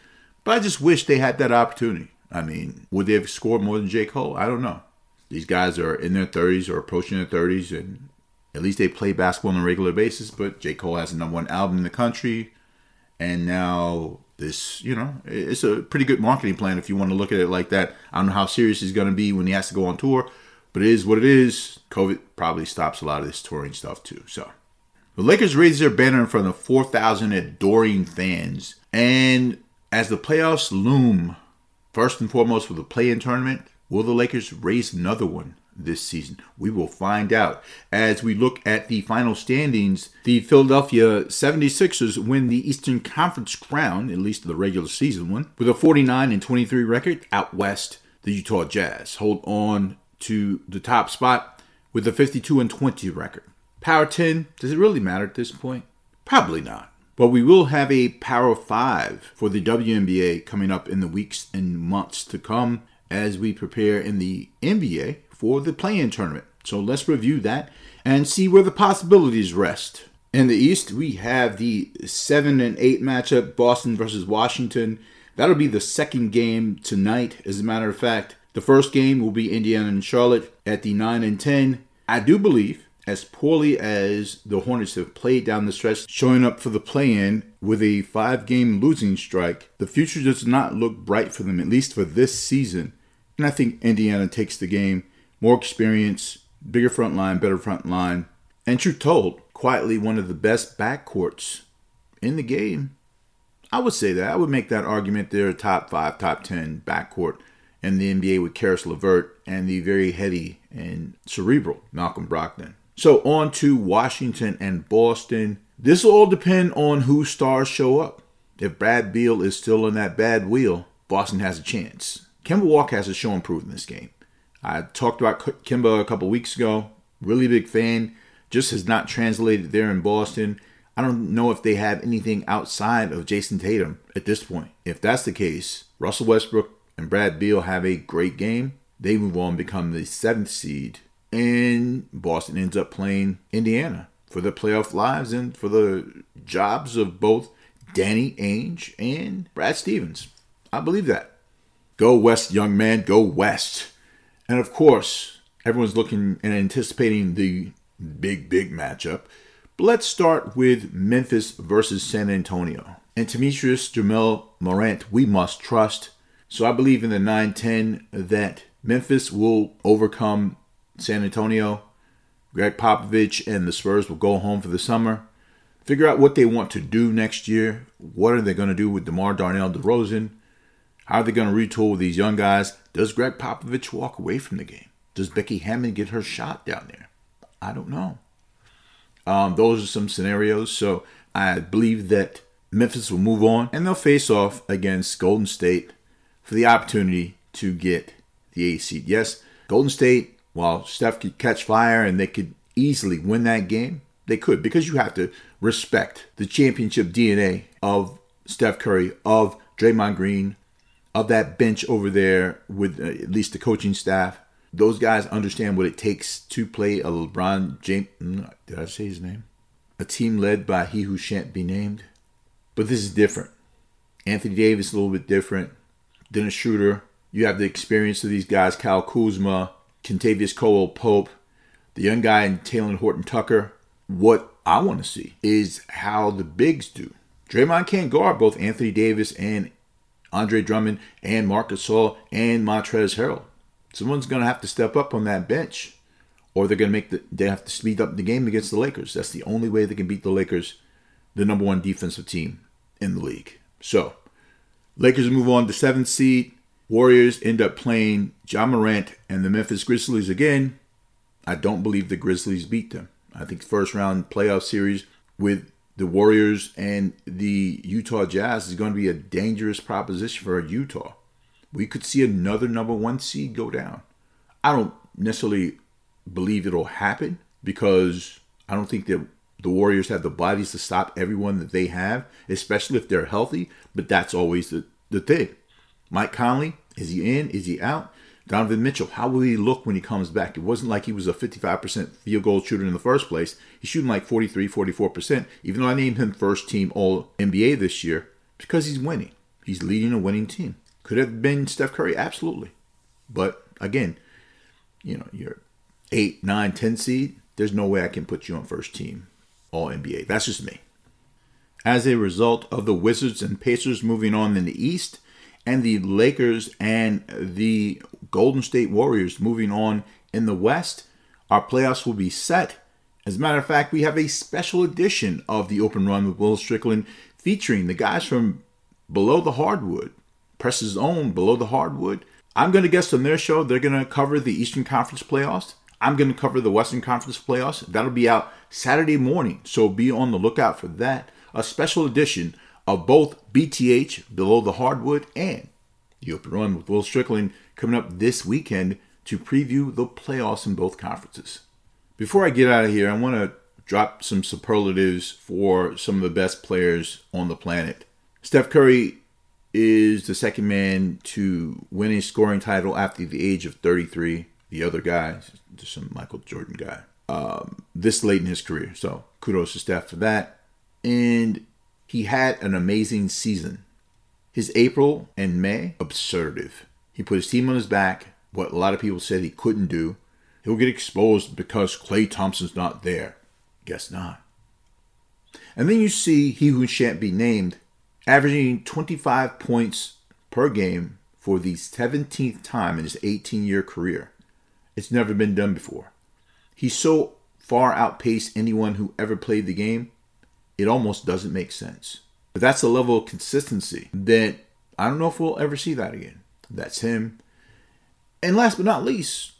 but I just wish they had that opportunity. I mean, would they have scored more than J. Cole? I don't know. These guys are in their 30s or approaching their 30s, and at least they play basketball on a regular basis. But J. Cole has the number one album in the country, and now this, you know, it's a pretty good marketing plan if you want to look at it like that. I don't know how serious he's going to be when he has to go on tour, but it is what it is. COVID probably stops a lot of this touring stuff too. So the Lakers raised their banner in front of 4,000 adoring fans, and as the playoffs loom First and foremost, for the play in tournament, will the Lakers raise another one this season? We will find out. As we look at the final standings, the Philadelphia 76ers win the Eastern Conference crown, at least the regular season one, with a 49 and 23 record. Out west, the Utah Jazz hold on to the top spot with a 52 and 20 record. Power 10, does it really matter at this point? Probably not. But we will have a Power 5 for the WNBA coming up in the weeks and months to come as we prepare in the NBA for the play in tournament. So let's review that and see where the possibilities rest. In the East, we have the 7 and 8 matchup Boston versus Washington. That'll be the second game tonight, as a matter of fact. The first game will be Indiana and Charlotte at the 9 and 10. I do believe as poorly as the Hornets have played down the stretch, showing up for the play in with a five game losing streak, the future does not look bright for them, at least for this season. And I think Indiana takes the game. More experience, bigger front line, better front line. And truth told, quietly one of the best backcourts in the game. I would say that. I would make that argument they're top five, top 10 backcourt in the NBA with Caris LeVert and the very heady and cerebral Malcolm Brogdon. So on to Washington and Boston. This will all depend on who stars show up. If Brad Beal is still on that bad wheel, Boston has a chance. Kemba Walker has a show improved in this game. I talked about Kemba a couple weeks ago. Really big fan. Just has not translated there in Boston. I don't know if they have anything outside of Jayson Tatum at this point. If that's the case, Russell Westbrook and Brad Beal have a great game. They move on, become the seventh seed and Boston ends up playing Indiana for the playoff lives and for the jobs of both Danny Ainge and Brad Stevens. I believe that. Go West, young man, go West. And of course, everyone's looking and anticipating the big, big matchup. But let's start with Memphis versus San Antonio. And Temetrius Jamel Morant, we must trust. So I believe in the 9 10 that Memphis will overcome San Antonio, Gregg Popovich and the Spurs will go home for the summer, figure out what they want to do next year. What are they going to do with DeMar Darnell DeRozan? How are they going to retool with these young guys? Does Gregg Popovich walk away from the game? Does Becky Hammon get her shot down there? I don't know. Um, those are some scenarios. So I believe that Memphis will move on and they'll face off against Golden State for the opportunity to get the eighth seed. Yes, Golden State, while Steph could catch fire and they could easily win that game, they could because you have to respect the championship DNA of Steph Curry, of Draymond Green, of that bench over there with uh, at least the coaching staff. Those guys understand what it takes to play a LeBron James. Mm, did I say his name? A team led by he who shan't be named. But this is different. Anthony Davis a little bit different. Dennis Schroeder. You have the experience of these guys: Kyle Kuzma, Kentavious Caldwell Pope, the young guy in Talen Horton Tucker. What I want to see is how the bigs do. Draymond can't guard both Anthony Davis and Andre Drummond and Marc Gasol and Montrezl Harrell. Someone's going to have to step up on that bench, or they're going to make the they have to speed up the game against the Lakers. That's the only way they can beat the Lakers, the number one defensive team in the league. So, Lakers move on to seventh seed. Warriors end up playing Ja Morant and the Memphis Grizzlies again. I don't believe the Grizzlies beat them. I think first round playoff series with the Warriors and the Utah Jazz is going to be a dangerous proposition for Utah. We could see another number one seed go down. I don't necessarily believe it'll happen because I don't think that the Warriors have the bodies to stop everyone that they have, especially if they're healthy. But that's always the, the thing. Mike Conley, is he in? Is he out? Donovan Mitchell, how will he look when he comes back? It wasn't like he was a 55% field goal shooter in the first place. He's shooting like 43, 44%, even though I named him first team All NBA this year because he's winning. He's leading a winning team. Could have been Steph Curry, absolutely. But again, you know, you're 8, 9, 10 seed. There's no way I can put you on first team All NBA. That's just me. As a result of the Wizards and Pacers moving on in the East, and the Lakers and the Golden State Warriors moving on in the West. Our playoffs will be set. As a matter of fact, we have a special edition of the Open Run with Will Strickland featuring the guys from Below the Hardwood, Press's own Below the Hardwood. I'm going to guess on their show, they're going to cover the Eastern Conference playoffs. I'm going to cover the Western Conference playoffs. That'll be out Saturday morning, so be on the lookout for that. A special edition of both BTH, Below the Hardwood, and the Open Run with Will Strickland coming up this weekend to preview the playoffs in both conferences. Before I get out of here, I want to drop some superlatives for some of the best players on the planet. Steph Curry is the second man to win a scoring title after the age of 33. The other guy, just some Michael Jordan guy, um, this late in his career. So kudos to Steph for that. And he had an amazing season. His April and May, absurdive. He put his team on his back, what a lot of people said he couldn't do. He'll get exposed because Klay Thompson's not there. Guess not. And then you see he who shan't be named averaging 25 points per game for the 17th time in his 18 year career. It's never been done before. He so far outpaced anyone who ever played the game it almost doesn't make sense. But that's a level of consistency that I don't know if we'll ever see that again. That's him. And last but not least,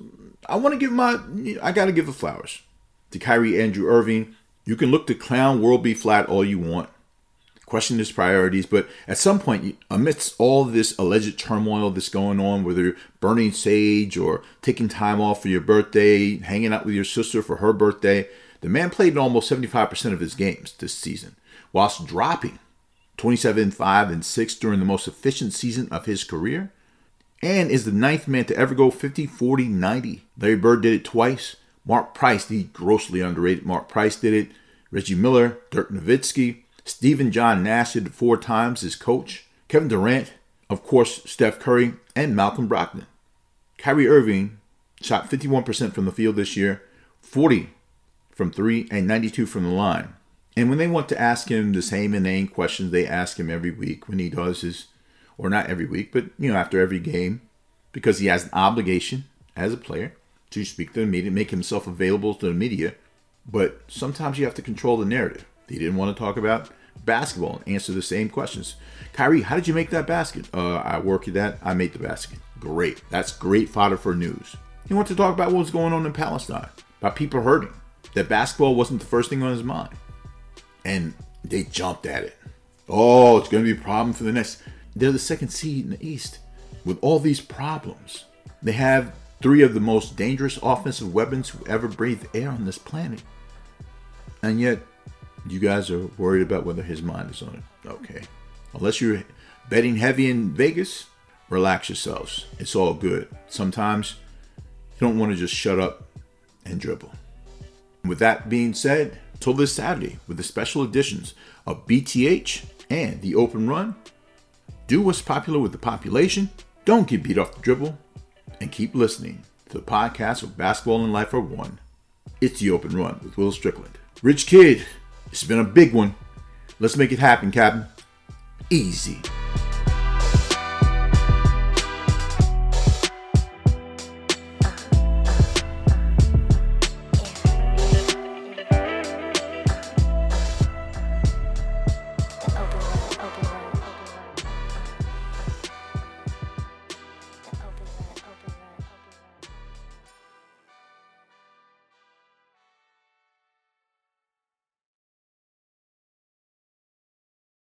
I want to give my I got to give the flowers to Kyrie Andrew Irving. You can look to clown World be flat all you want, question his priorities, but at some point, amidst all this alleged turmoil that's going on, whether burning sage or taking time off for your birthday, hanging out with your sister for her birthday, the man played in almost 75% of his games this season, whilst dropping 27 5 and 6 during the most efficient season of his career, and is the ninth man to ever go 50 40 90. Larry Bird did it twice. Mark Price, the grossly underrated Mark Price, did it. Reggie Miller, Dirk Nowitzki, Stephen John Nash did it four times as coach. Kevin Durant, of course, Steph Curry, and Malcolm Brogdon. Kyrie Irving shot 51% from the field this year, 40 from three and 92 from the line. And when they want to ask him the same inane questions they ask him every week when he does his, or not every week, but you know after every game, because he has an obligation as a player to speak to the media, make himself available to the media. But sometimes you have to control the narrative. He didn't want to talk about basketball and answer the same questions. Kyrie, how did you make that basket? Uh, I worked at that. I made the basket. Great. That's great fodder for news. He wanted to talk about what was going on in Palestine, about people hurting that basketball wasn't the first thing on his mind. And they jumped at it. Oh, it's going to be a problem for the next. They're the second seed in the East. with all these problems. They have three of the most dangerous offensive weapons who ever breathed air on this planet. And yet, you guys are worried about whether his mind is on it. Okay. Unless you're betting heavy in Vegas, relax yourselves. It's all good. Sometimes you don't want to just shut up and dribble. With that being said, till this Saturday with the special editions of BTH and the Open Run, do what's popular with the population, don't get beat off the dribble, and keep listening to the podcast of Basketball and Life Are One. It's the Open Run with Will Strickland. Rich Kid, it's been a big one. Let's make it happen, Captain. Easy.